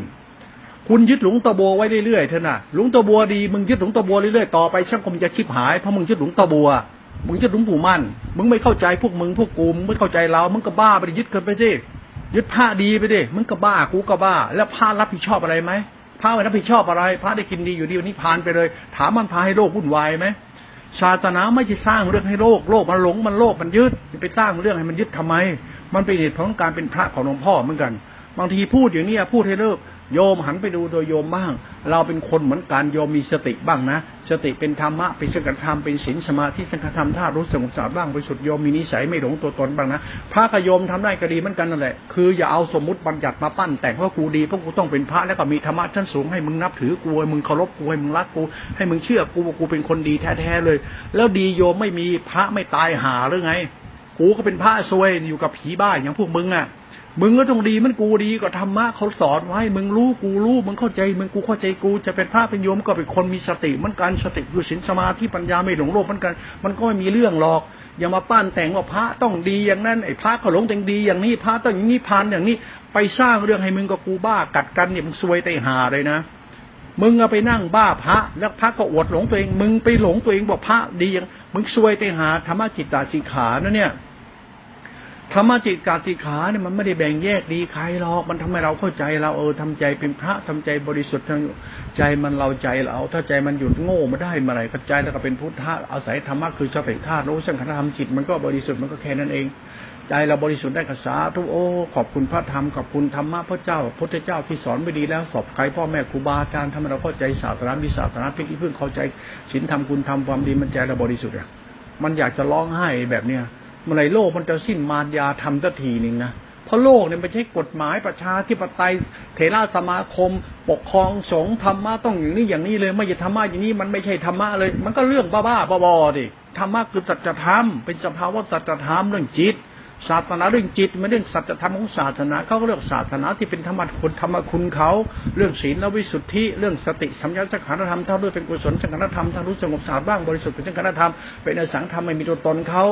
คุณยึดหลวงตะบัวไว้เรื่อยๆเถอะนะหลวงตะบัวดีมึงยึดหลวงตะบัวเรื่อยๆต่อไปช่างคมจะชิบหายเพราะมึงยึดหลวงตะบัว มึงจะหลวงปู่มั่น มึงไม่เข้าใจพวกมึงพวกกูมึงไม่เข้าใจเรา มึงก็บ้าไปยึดกันไปสิยึดผ้าดีไปดิมึงก็บ้ากูก็บ้า แล้วผ้ารับผิดชอบอะไรไหมผ้าไม่รับผิดชอบอะไรพระได้กินดีอยู่ดีวันนี้ผ่านไปเลย ถามมันพาให้โลกวุ่นวายไหมศาสนาไม่ใช่สร้างเรื่องให้โลกโลกมันหลงมันโลภมันยึดไปสร้างเรื่องให้มันยึดทำไม มันเป็นเหตุของการเป็นพระของหลวงพ่อเหมือนกัน บางทีพูดอย่างนี้พูดให้เลิก โยมหันไปดูโดยโยมบ้าง เราเป็นคนเหมือนกันโยมมีสติบ้างนะสติเป็นธรรมะเป็นสังฆธรรมเป็นศีลสมาธิสังฆธรรมท่ารู้สงบสาบ้างไปสุดโยมมีนิสัยไม่หลงตัวตนบ้างนะพระกโยมทำได้ก็ดีเหมือนกันนั่นแหละคืออย่าเอาสมมติบัญญัติมาปั้นแต่งว่ากูดีเพราะกูต้องเป็นพระแล้วก็มีธรรมะชั้นสูงให้มึงนับถือกูให้มึงเคารพกูให้มึงรักกู ให้มึงเชื่อกูว่ากูเป็นคนดีแท้ๆเลย แล้วดีโยมไม่มีพระไม่ตายหาหรือไง กูก็เป็นพระซวยอยู่กับผีบ้าอย่างพวกมึงอะ มึงก็ต้องดีมันกูดีก็ธรรมะเขาสอนไว้ มึงรู้กูรู้มึงเข้าใจ มึงกูเข้าใจกูจะเป็นพระเป็นโยมก็เป็นคนมีสติมันการสติคือสินสมาธิปัญญาไม่หลงโลกมันกัน มันก็ไม่มีเรื่องหรอก อย่ามาปั้นแต่งว่าพระต้องดีอย่างนั้นไอ้พระก็หลงแต่งดีอย่างนี้พระต้องอย่างนี้พานอย่างนี้ ไปสร้างเรื่องให้มึงกับกูบ้ากัดกันเนี่ยมึงซวยไตหาเลยนะมึงเอาไปนั่งบ้าพระ แล้วพระก็อวดหลงตัวเอง มึงไปหลงตัวเองบอกพระดีอย่างมึงซวยไตหาธรรมจิตตาสิขานะเนี่ย ธรรมจิตกาติขาเนี่ยมันไม่ได้แบ่งแยกดีใครหรอกมันทำให้เราเข้าใจเราเออทำใจเป็นพระทำใจบริสุทธิ์ทางใจมันเราใจเรา ถ้าใจมันหยุดโง่มาได้เมื่อไรก็ใจแล้วก็เป็นพุทธะอาศัยธรรมะคือสติธาตุรู้สังขารธรรมจิตมันก็บริสุทธิ์มันก็แค่นั้นเอง ใจเราบริสุทธิ์ได้กษาทุกโอ้ขอบคุณพระธรรมขอบคุณธรรมะพระเจ้าพระเจ้าที่สอนไม่ดีแล้วสอบใครพ่อแม่ครูบาอาจารย์ทำให้เราเข้าใจศาสนาวิศาสนาพิธีพึ่งเข้าใจศีลธรรมคุณธรรมความดีมันใจเราบริสุทธิ์อะมันอยากจะร้องไห้แบบเนี้ย เมื่อไรโลกมันจะสิ้นมารยาทำสักทีหนึ่งนะเพราะโลกเนี่ยไม่ใช่กฎหมายประชาธิปไตยเทราสมาคม ปกครองสงฆ์ธรรมะต้องอย่างนี้อย่างนี้เลย ไม่ใช่ธรรมะอย่างนี้มันไม่ใช่ธรรมะเลย มันก็เรื่องบ้าๆบอๆดิธรรมะคือสัจธรรมเป็นสภาวะสัจธรรมเรื่องจิต ศาสนาเรื่องจิตไม่เรื่องสัจธรรมของศาสนาเขาก็เรื่องศาสนาที่เป็นธรรมะคุณธรรมคุณเขาเรื่องศีลและวิสุทธิ เรื่องสติสัมยาสังขารธรรมเท่าด้วยเป็นกุศลสังขารธรรมทั้งรู้สงบสาบ้างบริสุทธิ์เป็นสังขารธรรมเป็นอสังธรรมไม่มีตัวตนเขา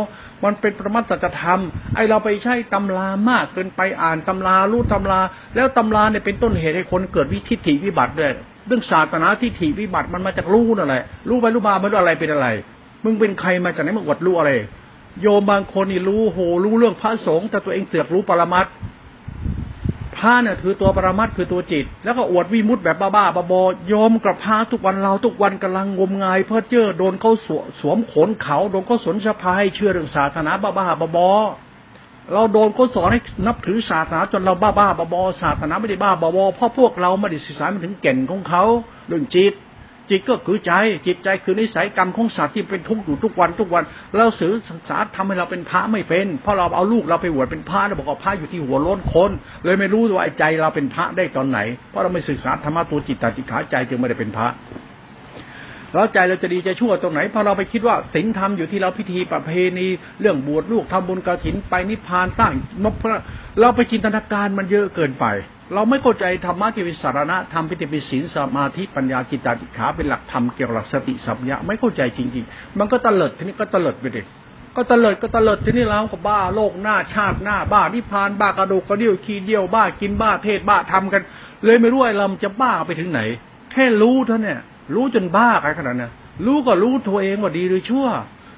มันเป็นประมัตสัจธรรมไอเราไปใช้ตำรามากเกินไปอ่านตำรารู้ตำรา แล้วตำราเนี่ยเป็นต้นเหตุให้คนเกิดวิทิฏฐิวิบัติด้วยเรื่องศาสนาทิฏฐิวิบัติมันมาจากรู้นั่นแหละรู้ไปรู้มาไม่รู้อะไรเป็นอะไร มึงเป็นใครมาจากไหนมึงอวดรู้อะไร โยมบางคนนี่รู้โหรู้เรื่องพระสงฆ์แต่ตัวเองเสือกรู้ปรมัตพระเนี่ยคือตัวปรมัตคือตัวจิต แล้วก็อวดวิมุตแบบบ้าๆบอๆโยมกับพระทุกวันเราทุกวันกำลังงมงาย เพื่อเจอโดนเขาสวมขนเขาโดนเขาสนสะพายเชื่อเรื่องศาสนาบ้าๆบอๆเราโดนเขาสอนให้นับถือศาสนาจนเราบ้าๆบอๆศาสนาไม่ได้บ้าบอๆเพราะพวกเราไม่ได้ศึกษาถึงแก่นของเขาเรื่องจิต จิตก็คือใจ จิตใจคือนิสัยกรรมของสัตว์ที่เป็นทุกข์อยู่ทุกวันทุกวันเราสื่อศึกษาทำให้เราเป็นพระไม่เป็น เพราะเราเอาลูกเราไปหวดเป็นพระแล้วบอกว่าพระอยู่ที่หัวโล้นคน เลยไม่รู้ว่าใจเราเป็นพระได้ตอนไหน เพราะเราไม่ศึกษาธรรมะตัวจิตตติขาใจจึงไม่ได้เป็นพระแล้วใจเราจะดีจะชั่วตรงไหนพอเราไปคิดว่าศีลธรรมอยู่ที่เราพิธีประเพณีเรื่องบวชลูกทำบุญกระถินไปนิพพานตั้งนพเราไปจินตนาการมันเยอะเกินไป เราไม่เข้าใจธรรมะที่เป็นสารณะธรรมที่เป็นศีลสมาธิปัญญาจิตตาติขาเป็นหลักธรรมเกี่ยวกับสติสัมยาไม่เข้าใจจริงๆ มันก็ตะเลิดทีนี้ก็ตะเลิดไปเด็กก็ตะเลิดก็ตะเลิดทีนี้เราก็บ้าโลกหน้าชาติหน้า บ้านิพานบ้ากระดูกกระเดี่ยวขี้เดียวบ้ากินบ้าเทศบ้าทำกัน เลยไม่รู้ไอ้เราจะบ้าไปถึงไหน แค่รู้เท่านี้รู้จนบ้าไปขนาดนั้นรู้ก็รู้ตัวเองว่าดีหรือชั่ว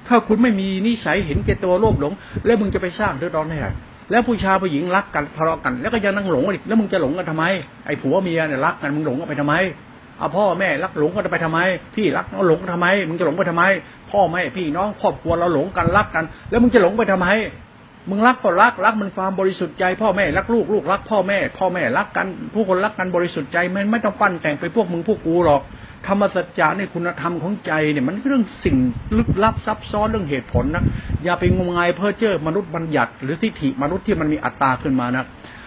ถ้าคุณไม่มีนิสัยเห็นแก่ตัวโลภหลง แล้วมึงจะไปสร้างเรื่องร้อนให้ใแล้วผู้ชายผู้หญิงรักกันทะเลาะกัน แล้วก็ยังนั่งหลงกันอีกแล้วมึงจะหลงกันทำไมไอ้ผัวเมียเนี่ยรักกันมึงหลงกันไปทำไมเอาพ่อแม่รักหลงกันไปทำไม พี่รักน้องหลงกันทำไม มึงจะหลงไปทำไม พ่อแม่พี่น้องครอบครัวเราหลงกันรักกัน แล้วมึงจะหลงไปทำไม มึงรักก็รักรักมันความบริสุทธิ์ใจ พ่อแม่รักลูกลูกรัก พ่อแม่ พ่อแม่รักกัน ผู้คนรักกันบริสุทธิ์ใจมันไม่ต้องปั้นแต่งไปพวกมึงพวกกูหรอก ธรรมสัจจะในคุณธรรมของใจเนี่ยมันเรื่องสิ่งลึกลับซับซ้อนเรื่องเหตุผลนะอย่าไปงมงายเพ้อเจ้อมนุษย์บัญญัติ หรือทิฏฐิมนุษย์ที่มันมีอัตตาขึ้นมานะ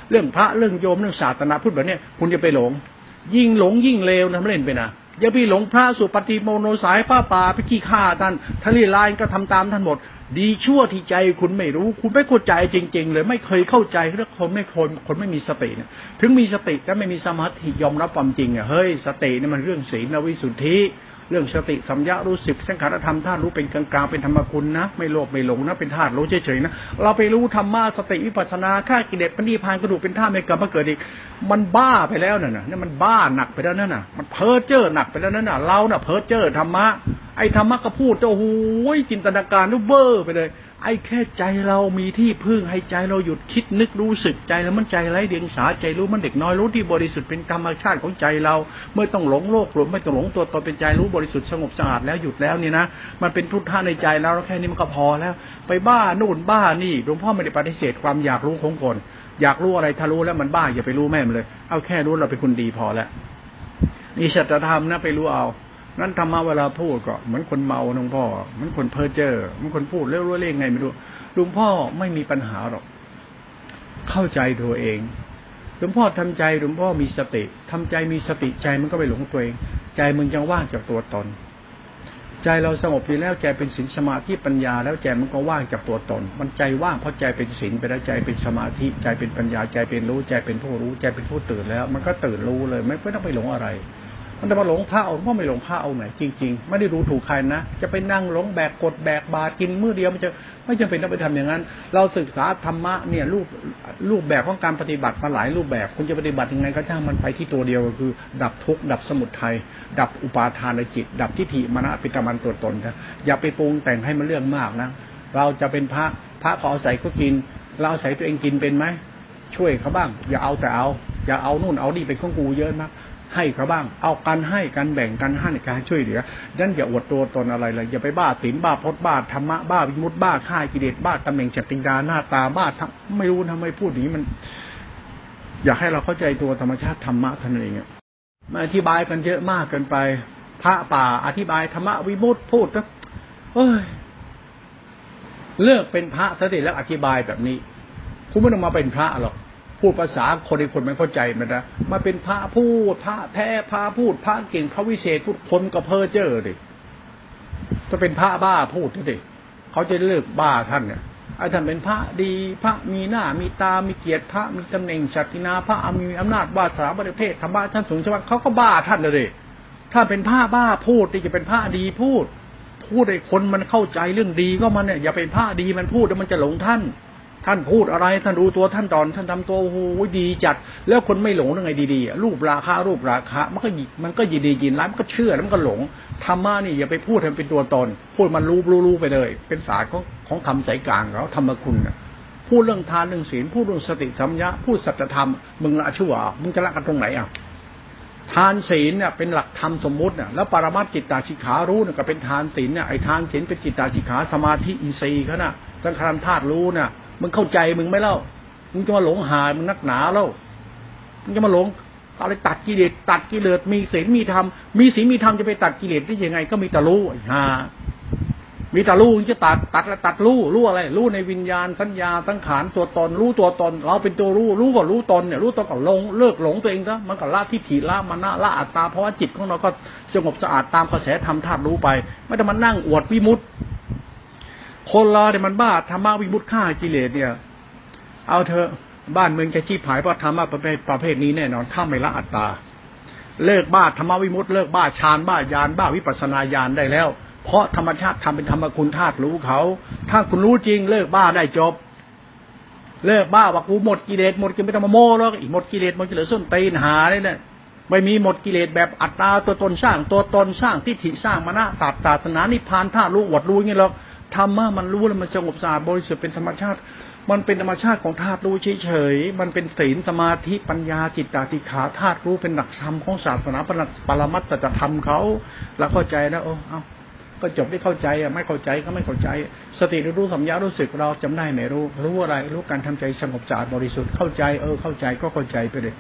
เรื่องพระเรื่องโยมเรื่องศาสนาพูดแบบนี้คุณจะไปหลง ยิ่งหลงยิ่งเลวนะไม่เล่นไปนะอย่าไปหลงพระสุปฏิโมโนสายป้าป่าไปขี้ข้าท่านทะเลลายก็ทำตามท่านหมด ดีชั่วที่ใจคุณไม่รู้ คุณไม่เข้าใจจริง ๆ เลยไม่เคยเข้าใจเรื่องคนไม่คนคนไม่มีสติเนี่ยถึงมีสติแต่ไม่มีสมาธิยอมรับความจริงอะเฮ้ยสตินี่มันเรื่องศีลวิสุทธิ เรื่องสติสัมยารู้สึกสังขารธรรมธาตุรู้เป็นกลางๆเป็นธรรมคุณนะ ไม่โลภไม่หลงนะเป็นธาตุรู้เฉยๆนะเราไปรู้ธรรมะสติวิปัสสนาข้ากิเลสปณิพานกระดูกเป็นธาตุไม่กลับมาเกิดอีกมันบ้าไปแล้วน่ะนะนี่มันบ้าหนักไปแล้วนั่นน่ะ มันเพ้อเจ้อหนักไปแล้วนั่นน่ะเราน่ะเพ้อเจ้อธรรมะไอ้ธรรมะก็พูดโอ้โหจินตนาการนู่เบ้อไปเลย ไอ้แค่ใจเรามีที่พึ่งให้ใจเราหยุดคิดนึกรู้สึกใจแล้วมันใจไร้เดียงสาใจรู้มันเด็กน้อยรู้ที่บริสุทธิ์เป็นธรรมชาติของใจเราเมื่อต้องหลงโลกหลงไม่ต้องหลงตัวตนเป็นใจรู้บริสุทธิ์สงบสะอาดแล้วหยุดแล้วนี่นะมันเป็นพุทธะในใจแล้วแค่นี้มันก็พอแล้ว ไปบ้านู่นบ้านี่หลวงพ่อไม่ได้ปฏิเสธความอยากรู้ของคน อยากรู้อะไรถ้ารู้แล้วมันบ้าอย่าไปรู้แม่มันเลย เอาแค่รู้เราเป็นคนดีพอแล้วนี่สัจธรรมนะไปรู้เอา นั้นธรรมะเวลาพูดก็เหมือนคนเมาหลวงพ่อเหมือนคนเพ้อเจ้อเหมือนคนพูดเรื่อยๆเรื่อยไงไม่รู้หลวงพ่อไม่มีปัญหาหรอก เข้าใจตัวเองหลวงพ่อทำใจหลวงพ่อมีสติทำใจมีสติใจมันก็ไปหลงตัวเอง ใจมึงจังว่างจากตัวตน ใจเราสงบดีแล้วใจเป็นศีลสมาธิปัญญา แล้วใจมันก็ว่างจากตัวตน มันใจว่างเพราะใจเป็นศีลไปแล้วใจเป็นสมาธิ ใจเป็นปัญญาใจเป็นรู้ใจเป็นผู้รู้ใจเป็นผู้ตื่นแล้ว มันก็ตื่นรู้เลยไม่ต้องไปหลงอะไร มันจะมาหลงพระเอาก็ไม่หลงพระเอาไหนจริง ๆ ไม่ได้รู้ถูกใครนะ จะไปนั่งหลงแบกกดแบกบาตรกินมื้อเดียวมันจะไม่จำเป็นต้องไปทำอย่างนั้น เราศึกษาธรรมะเนี่ยรูปรูปแบบของการปฏิบัติมาหลายรูปแบบ คุณจะปฏิบัติยังไงก็ช่างมันไปที่ตัวเดียวก็คือ ดับทุกข์ดับสมุทัยดับอุปาทานในจิต ดับทิฏฐิมรณะปิตมันตัวตนนะอย่าไปปรุงแต่งให้มันเรื่องมากนะเราจะเป็นพระพระขอใส่ก็กิน เราใส่ตัวเองกินเป็นไหมช่วยเขาบ้าง อย่าเอาแต่เอา อย่าเอานู่นเอานี่เป็นของกูเยอะมาก ให้เขาบ้าง เอากันให้กันแบ่งกันให้การช่วยเหลือนั่นอย่าอวดตัวตนอะไรเลยอย่าไปบ้าศีลบ้าพจน์บ้าธรรมะบ้าวิมุตบ้าข่ายกิเลสบ้าตำแหน่งจัติงดาหน้าตาบ้าทั้งไม่รู้ทำไมพูดนี้มัน อยากให้เราเข้าใจตัวธรรมชาติธรรมะท่านเองมาอธิบายกันเยอะมากเกินไป พระป่าอธิบายธรรมะวิมุตพูดก็เอ้ยเลิกเป็นพระสติแล้วอธิบายแบบนี้ คุณไม่ต้องมาเป็นพระหรอก พูดภาษาคนในคนไม่เข้าใจมันนะมาเป็นพระพูดพระแท้พระพูดพระเก่งพระวิเศษพูดคนก็เพ้อเจ้อดิจะเป็นพระบ้าพูดดิเขาจะเลิกบ้าท่านเนี่ยไอ้ท่านเป็นพระดีพระมีหน้ามีตา มีเกียรติพระมีตำแหน่งศักดินาพระมีอำนาจวาสนาบริเพศธรรมะท่านสูงชวาเขาก็บ้าท่านเลยถ้าเป็นพระบ้าพูดที่จะเป็นพระดีพูด พูดให้คนมันเข้าใจเรื่องดีก็มันเนี่ยอย่าเป็นพระดีมันพูดแล้วมันจะหลงท่าน ท่านพูดอะไร ท่านดูตัวท่านตอน ท่านทำตัวโอ้โหดีจัด แล้วคนไม่หลงยังไงดีๆรูปราคารูปราคามันก็มันก็ยินดียินร้ายมันก็เชื่อแล้วมันก็หลงธรรมะนี่อย่าไปพูดให้เป็นตัวตน พูดมันรู้รู้รู้ไปเลย เป็นศาสตร์ของของคำสายกลางเขาธรรมคุณพูดเรื่องทานเรื่องศีลพูดเรื่องสติสัมยาพูดสัจธรรมมึงละชั่วมึงจะละกันตรงไหนอะทานศีลเนี่ยเป็นหลักธรรมสมมุติเนี่ยแล้วปรมัตจิตตาชิขารู้เนี่ยก็เป็นทานศีลเนี่ยไอ้ทานศีลเป็นจิตตาชิขาสมาธิอินทรีย์เขาน่ะสังขารธาตุรู้เนี่ย มึงเข้าใจมึงไหมเล่า มึงจะมาหลงหายมึงนักหนาเล่า มึงจะมาหลงอะไรตัดกิเลสตัดกิเลสมีศีลมีธรรมมีศีลมีธรรมจะไปตัดกิเลสได้ยังไง ก็มีแต่รู้ฮะมีแต่รู้จะตัดตัดแล้วตัดรู้รู้อะไร รู้ในวิญญาณสัญญาสังขารตัวตน รู้ตัวตน เราเป็นตัวรู้รู้ก็รู้ตนเนี่ยรู้ตนก็ลงเลิกหลงตัวเองซะมันก็ละทิฏฐิละมานะละอัตตาเพราะว่าจิตของเราก็สงบสะอาดตามกระแสธรรมธาตุรู้ไป ไม่ต้องมานั่งอวดวิมุต คนเราเนี่ยมันบ้าธรรมะวิมุตฆ่ากิเลสเนี่ย เอาเถอะบ้านเมืองจะชีพหายเพราะธรรมะประเภทประเภทนี้แน่นอนถ้าไม่ละอัตตา เลิกบ้าธรรมวิมุตเลิกบ้าฌานบ้ายานบ้าวิปัสนาญาณได้แล้ว เพราะธรรมชาติทำเป็นธรรมคุณธาตุรู้เขา ถ้าคุณรู้จริง เลิกบ้าได้จบ เลิกบ้าว่ากูหมดกิเลสหมดกิเลสไม่ต้องมาโม้แล้วอีกหมดกิเลสหมดกิเลสส้นตีนหาเนี่ยไม่มีหมดกิเลสแบบอัตตาตัวตนสร้างตัวตนสร้างทิฏฐิสร้างมณฑศาสนานิพพานธาตุรู้อวดรู้อย่างนี้หรอก ธรรมะมันรู้แล้วมันสงบสะอาดบริสุทธิ์เป็นธรรมชาติ มันเป็นธรรมชาติของธาตุรู้เฉยๆมันเป็นศีลสมาธิปัญญาจิตตาติขาธาตุรู้เป็นหลักธรรมของศาสนาปรมัตตธรรมเขาแล้วเข้าใจแล้วโอ้เอาก็จบได้เข้าใจอะไม่เข้าใจก็ไม่เข้าใจ สติรู้สัมยารู้สึกเราจำได้ไม่รู้ รู้อะไรรู้การทำใจสงบสะอาดบริสุทธิ์เข้าใจเออเข้าใจก็เข้าใจไปเลย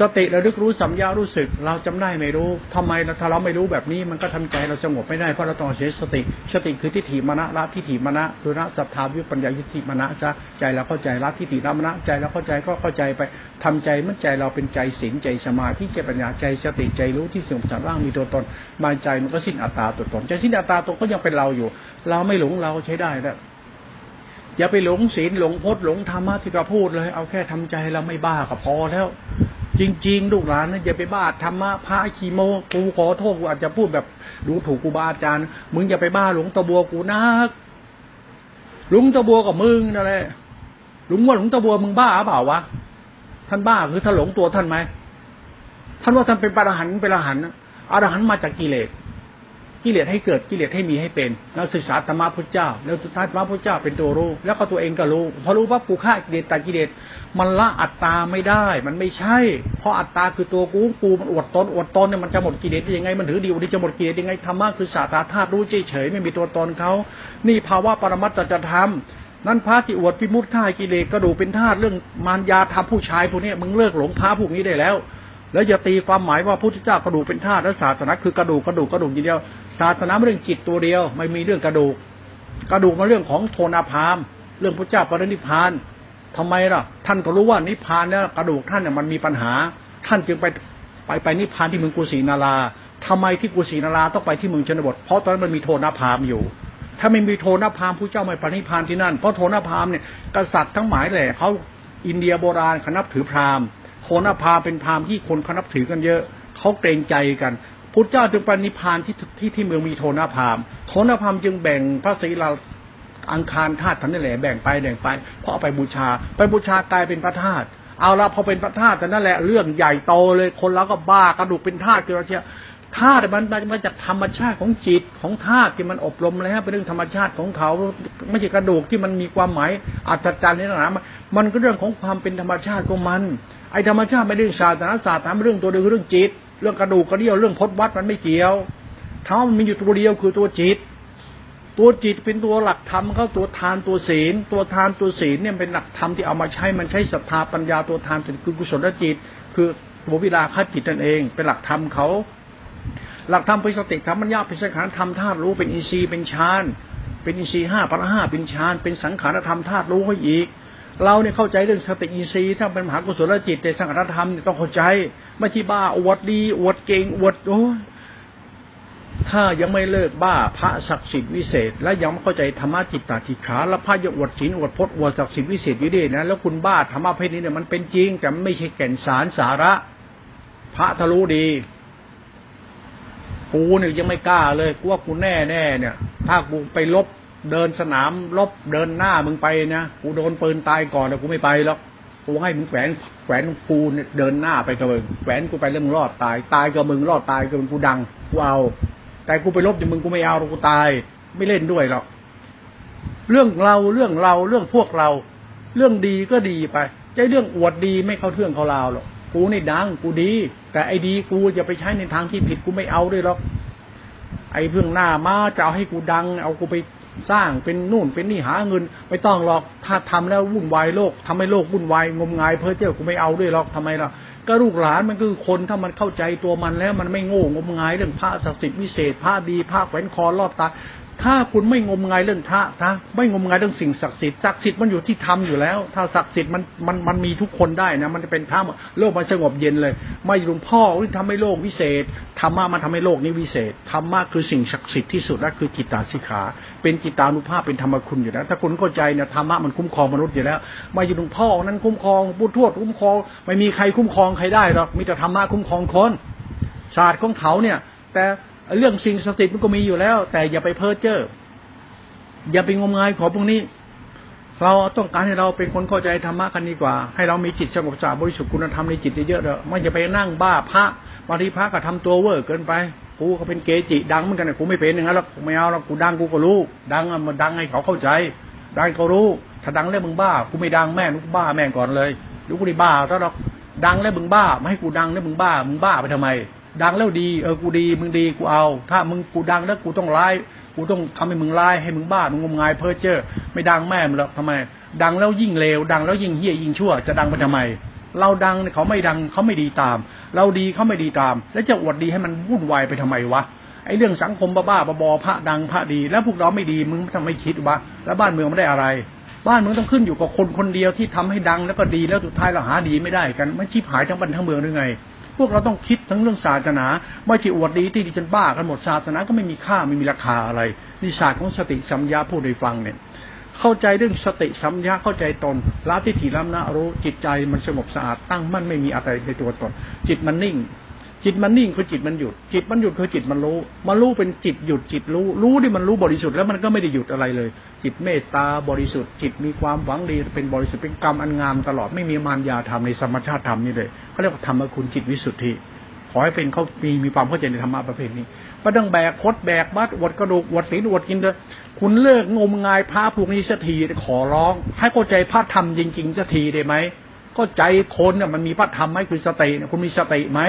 สติระลึกรู้สัมยารู้สึก เราจำได้ไม่รู้ทำไมถ้าเราไม่รู้แบบนี้มันก็ทำใจเราสงบไม่ได้เพราะเราต้องเสียสติ สติคือทิฏฐิมณะละทิฏฐิมณะคือละศรัทธาวิปัญญาทิฏฐิมณะซะใจเราเข้าใจละทิฏฐิละมณะใจเราเข้าใจก็เข้าใจไปทำใจมันใจเราเป็นใจศีลใจสมาธิใจปัญญาใจสติใจรู้ที่สงบสารร่างมีตัวตนมาใจมันก็สิ้นอัตตาตัวตนใจสิ้นอัตตาตัวก็ยังเป็นเราอยู่ เราไม่หลงเราใช้ได้แล้วอย่าไปหลงศีลหลงพจน์หลงธรรมะที่กระพูดเลย เอาแค่ทำใจเราไม่บ้าก็พอแล้ว จริงๆ ลูกหลานนะอย่าไปบ้าธรรมะพระคีโมกูขอโทษกูอาจจะพูดแบบดูถูกกูบาอาจารย์มึงอย่าไปบ้าหลวงตะบัวกูนักหลวงตะบัวกับมึงนั่นแหละหลวงว่าหลวงตะบัวมึงบ้าเปล่าวะท่านบ้าคือท่านหลงตัวท่านไหมท่านว่าท่านเป็นปรหันเป็นอรหันอรหันมาจากกิเลส กิเลสให้เกิดกิเลสให้มีให้เป็นเราศึกษาธรรมะพุทธเจ้า แล้วสุดท้ายธรรมะพุทธเจ้าเป็นตัวรู้ แล้วก็ตัวเองก็รู้พอรู้ว่ากูฆ่ากิเลสแตัดกิเลสมันละอัตตาไม่ได้ มันไม่ใช่ เพราะอัตตาคือตัวกูกูมันอวดตนอวดตนเนี่ยมันจะหมดกิเลสได้ยังไงมันถือดีวที่จะหมดกิเลสยังไงธรรมะคือศาสตราธาตุรู้เฉยๆไม่มีตัวตนเขานี่ภาวะปรมัตจะทำนั่นพระที่อวดพิมุตท่ากิเลสกระดูเป็นธาตุเรื่องมารยาทำผู้ชายพวกนี้มึงเลิกหลงพระพวกนี้ได้แล้ว แล้วอย่าตีความหมายว่าพุทธเจ้ากระดูกเป็นธาตุและศาสนาคือกระดูกกระดูกกระดูกอย่างเดียว ศาสนาเรื่องจิตตัวเดียว ไม่มีเรื่องกระดูก กระดูกมาเรื่องของโทนาพาม เรื่องพระเจ้าปรินิพานทำไมล่ะ ท่านก็รู้ว่านิพานเนี่ยกระดูกท่านเนี่ยมันมีปัญหา ท่านจึงไปไปไปนิพานที่เมืองกุสินาราทำไมที่กุสินาราต้องไปที่เมืองชนบท เพราะตอนนั้นมันมีโทนาพามอยู่ ถ้าไม่มีโทนาพามผู้เจ้าไม่ปณิพานที่นั่น เพราะโทนาพามเนี่ยกษัตริย์ทั้งหมายแหละเขาอินเดียโบราณเขานับถือพราหมณ์ โคนพาเป็นพราหมณ์ที่คนเขานับถือกันเยอะเขาเกรงใจกันพุทธเจ้าจึงปณิพานที่ที่ที่เมืองมีโทนพามโทนพามจึงแบ่งพระศรีลาอังคารธาตุทั้งนั้นแหละแบ่งไปแบ่งไปเพราะเอาไปบูชา ไปบูชากลายเป็นพระธาตุเอาละพอเป็นพระธาตุแต่นั่นแหละเรื่องใหญ่โตเลยคนเราก็บ้ากระดูกเป็นธาตุเกิดเชีย ธาตุมันมาจากธรรมชาติของจิตของธาตุที่มันอบรมแล้วเป็นเรื่องธรรมชาติของเขา ไม่ใช่กระดูกที่มันมีความหมายอัศจรรย์ในหนามันก็เรื่องของความเป็นธรรมชาติของมัน ไอ้ธรรมชาติไม่ได้ศาสนาศาสตร์ทำเรื่องตัวเดียวเรื่องจิต เรื่องกระดูกกระเดี่ยวเรื่องพจวัดมันไม่เกี่ยวเท้ามันมีอยู่ตัวเดียวคือตัวจิต ตัวจิตเป็นตัวหลักธรรมเขาตัวทานตัวศีล ตัวทานตัวศีลเนี่ยเป็นหลักธรรมที่เอามาใช้มันใช้ศรัทธาปัญญาตัวทานเป็นคือกุศลจิต คือตัววิลาคจิตนั่นเอง เป็นหลักธรรมเขา หลักธรรมเป็นสติธรรมมัญญาเป็นสังขารธรรมธาตุรู้เป็นอินทรีย์เป็นฌานเป็นอินทรีย์ห้าพละห้าเป็นฌานเป็นสังขารธรรมธาตุรู้ให้อีก เราเนี่ยเข้าใจเรื่องสติอินทรีย์ถ้าเป็นมหากุศลจิตในสังขารธรรมเนี่ยต้องเข้าใจไม่ใช่บ้าอวดดีอวดเก่งอวดโอ้ถ้ายังไม่เลิกบ้าพระศักดิ์สิทธิ์วิเศษ และยังไม่เข้าใจธรรมะจิตตาจิขาแล้วพระยังอวดศีลอวดพจน์อวดศักดิ์สิทธิ์วิเศษอยู่ดีนะแล้วคุณบ้าธรรมะเพศนี้เนี่ยมันเป็นจริงแต่ไม่ใช่แก่นสารสาระ พระทะลุดี กูเนี่ยยังไม่กล้าเลยกูว่ากูแน่แน่เนี่ย ถ้ากูไปลบเดินสนามลบเดินหน้ามึงไปนะกูโดนปืนตายก่อนแต่กูไม่ไปหรอกกูให้มึงแขวนแขวนกูเนี่ยเดินหน้าไปกับมึงแขวนกูไปแล้วมึงรอดตาย ตายกับมึงรอดตายกับมึงกูดังกูเอา แต่กูไปลบอย่างมึงกูไม่เอากูตาย ไม่เล่นด้วยหรอกเรื่องเราเรื่องเราเรื่องพวกเรา เรื่องดีก็ดีไปใจเรื่องอวดดีไม่เข้าเทื่องเขาลาวหรอกกูนี่ดังกูดี แต่ไอ้ดีกูจะไปใช้ในทางที่ผิดกูไม่เอาด้วยหรอกไอ้เพื่องหน้ามาจะเอาให้กูดัง เอากูไปสร้างเป็นนู่นเป็นนี่หาเงิน ไม่ต้องหรอกถ้าทำแล้ววุ่นวายโลกทำให้โลกวุ่นวายงมงายเพ้อเจ้ากูไม่เอาด้วยหรอกทำไมล่ะก็ลูกหลานมันคือคนถ้ามันเข้าใจตัวมันแล้วมันไม่โง่งมงายเรื่องพระศักดิ์สิทธิ์วิเศษพระดีพระแขวนคอรอบตา ถ้าคุณไม่งมงายเรื่องพระนะไม่งมงายเรื่องสิ่งศักดิ์สิทธิ์ศักดิ์สิทธิ์มันอยู่ที่ธรรมอยู่แล้ว ถ้าศักดิ์สิทธิ์มันมันมันมีทุกคนได้นะ มันจะเป็นพระโลกมันสงบเย็นเลย ไม่หลวงพ่อที่ทำให้โลกวิเศษธรรมะมันทำให้โลกนี้วิเศษธรรมะคือสิ่งศักดิ์สิทธิ์ที่สุดและคือจิตตาสิขา เป็นจิตตานุภาพเป็นธรรมคุณอยู่แล้วถ้าคุณเข้าใจเนี่ยธรรมะมันคุ้มครองมนุษย์อยู่แล้วมาอยู่หลวงพ่อนั้นคุ้มครองพุทธทวดคุ้มครอง ไม่มีใครคุ้มครองใครได้หรอกมีแต่ธรรมะคุ้มครองคนศาสตร์ของเขาเนี่ย แต่ เรื่องสิ่งศักดิ์สิทธิ์มันก็มีอยู่แล้ว แต่อย่าไปเพ้อเจ้ออย่าไปงมงายขอพวกนี้ เราต้องการให้เราเป็นคนเข้าใจธรรมะกันดีกว่า ให้เรามีจิตสงบสะอาดบริสุทธิ์คุณธรรมในจิตเยอะๆเด้อไม่จะไปนั่งบ้าพระบางทีพระก็ทำตัวเวอร์เกินไปกูก็เป็นเกจิดังเหมือนกันนะกูไม่เป็นอย่างนั้นหรอกไม่เอาหรอกกูดังกูก็รู้ ดังมันดังให้เขาเข้าใจ ดังเขารู้ ถ้าดังแล้วมึงบ้ากูไม่ดังแม่นุกบ้าแม่ก่อนเลยลูกกูนี่บ้าถ้าหรอกดังแล้วมึงบ้าไม่ให้กูดังแล้วมึงบ้ามึงบ้าไปทำไม ดังแล้วดีเออกูดีมึงดีกูเอา ถ้ามึงกูดังแล้วกูต้องร้ายกูต้องทำให้มึงร้ายให้มึงบ้ามึงงมงายเพ้อเจ้อไม่ดังแม่มึงหรอกทำไม ดังแล้วยิ่งเลวดังแล้วยิ่งเฮี้ยยิ่งชั่ว จะดังไปทำไม เราดังเขาไม่ดังเขาไม่ดีตาม เราดีเขาไม่ดีตาม แล้วจะอวดดีให้มันวุ่นวายไปทำไมวะไอ้เรื่องสังคมบ้าๆบอพระดังพระดี แล้วพวกเราไม่ดีมึงทำไม่คิดวะแล้วบ้านเมืองไม่ได้อะไร บ้านเมืองต้องขึ้นอยู่กับคนคนเดียวที่ทำให้ดังแล้วก็ดีแล้วสุดท้ายเราหาดีไม่ได้กันมันชิบหายทั้งบ้านทั้งเมืองหรือไง วกเราต้องคิดทั้งเรื่องศาสนา ไม่ใช่อวดดีที่ดีจนบ้ากันหมดศาสนาก็ไม่มีค่าไม่มีราคาอะไรนิสาสของสติสัมยาผู้ใดฟังเนี่ย เข้าใจเรื่องสติสัมยาเข้าใจตนละทิฏฐิล้ำนะรู้จิตใจมันสงบสะอาดตั้งมั่นไม่มีอะไรในตัวตน จิตมันนิ่ง จิตมันนิ่งคือจิตมันหยุด จิตมันหยุดคือจิตมันรู้ มันรู้เป็นจิตหยุดจิตรู้ รู้ที่มันรู้บริสุทธิ์แล้วมันก็ไม่ได้หยุดอะไรเลย จิตเมตตาบริสุทธิ์ จิตมีความหวังดีเป็นบริสุทธิ์เป็นกรรมอันงามตลอดไม่มีมารยาธรรมในสมชาติธรรมนี่เลยเขาเรียกว่าธรรมคุณจิตวิสุทธิขอให้เป็นเขามีมีความเข้าใจในธรรมะประเภทนี้ไม่ต้องแบกคดแบกบัดอวดกระดูกอวดศีลอวดกินเลยคุณเลิกงมงายพระพวกนี้สักทีขอร้อง ให้เข้าใจพระธรรมจริงๆสักทีได้ไหมก็ใจคนเนี่ยมันมีพระธรรมไหมคือสติเนี่ยคุณมีสติไหม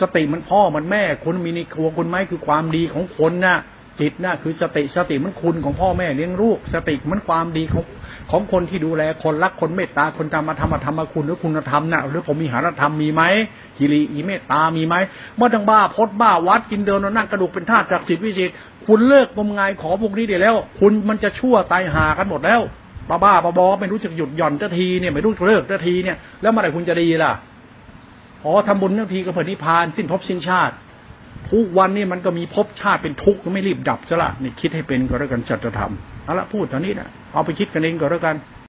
สติมันพ่อมันแม่คุณมีในครัวคุณไหมคือความดีของคนน่ะจิตน่ะคือสติสติมันคุณของพ่อแม่เลี้ยงลูกสติมันความดีของของคนที่ดูแลคนรักคนเมตตาคนทำมาทำมาทำมาคุณหรือคุณธรรมน่ะหรือผมมีหารธรรมมีไหมกิริอีเมตตามีไหมเมื่อทั้งบ้าพดบ้าวัดกินเดินนั่งกระดูกเป็นธาตุจากสิทธิวิเศษคุณเลิกงมงายขอพวกนี้เดี๋ยวแล้ว คุณมันจะชั่วตายหากันหมดแล้วบ้าบ้าบอไม่รู้จักหยุดหย่อนจ้าทีเนี่ยไม่รู้จะเลิกจ้าทีเนี่ยแล้วเมื่อไหร่คุณจะดีล่ะ อ๋อทำบุญเจ้าทีกับเผนิพพาน สิ้นภพสิ้นชาติ ทุกวันนี้มันก็มีภพชาติเป็นทุกข์ไม่รีบดับซะละนี่คิดให้เป็นก็แล้วกันจัตธรรมเอาละพูดตอนนี้นะเอาไปคิดกันเองก็แล้วกัน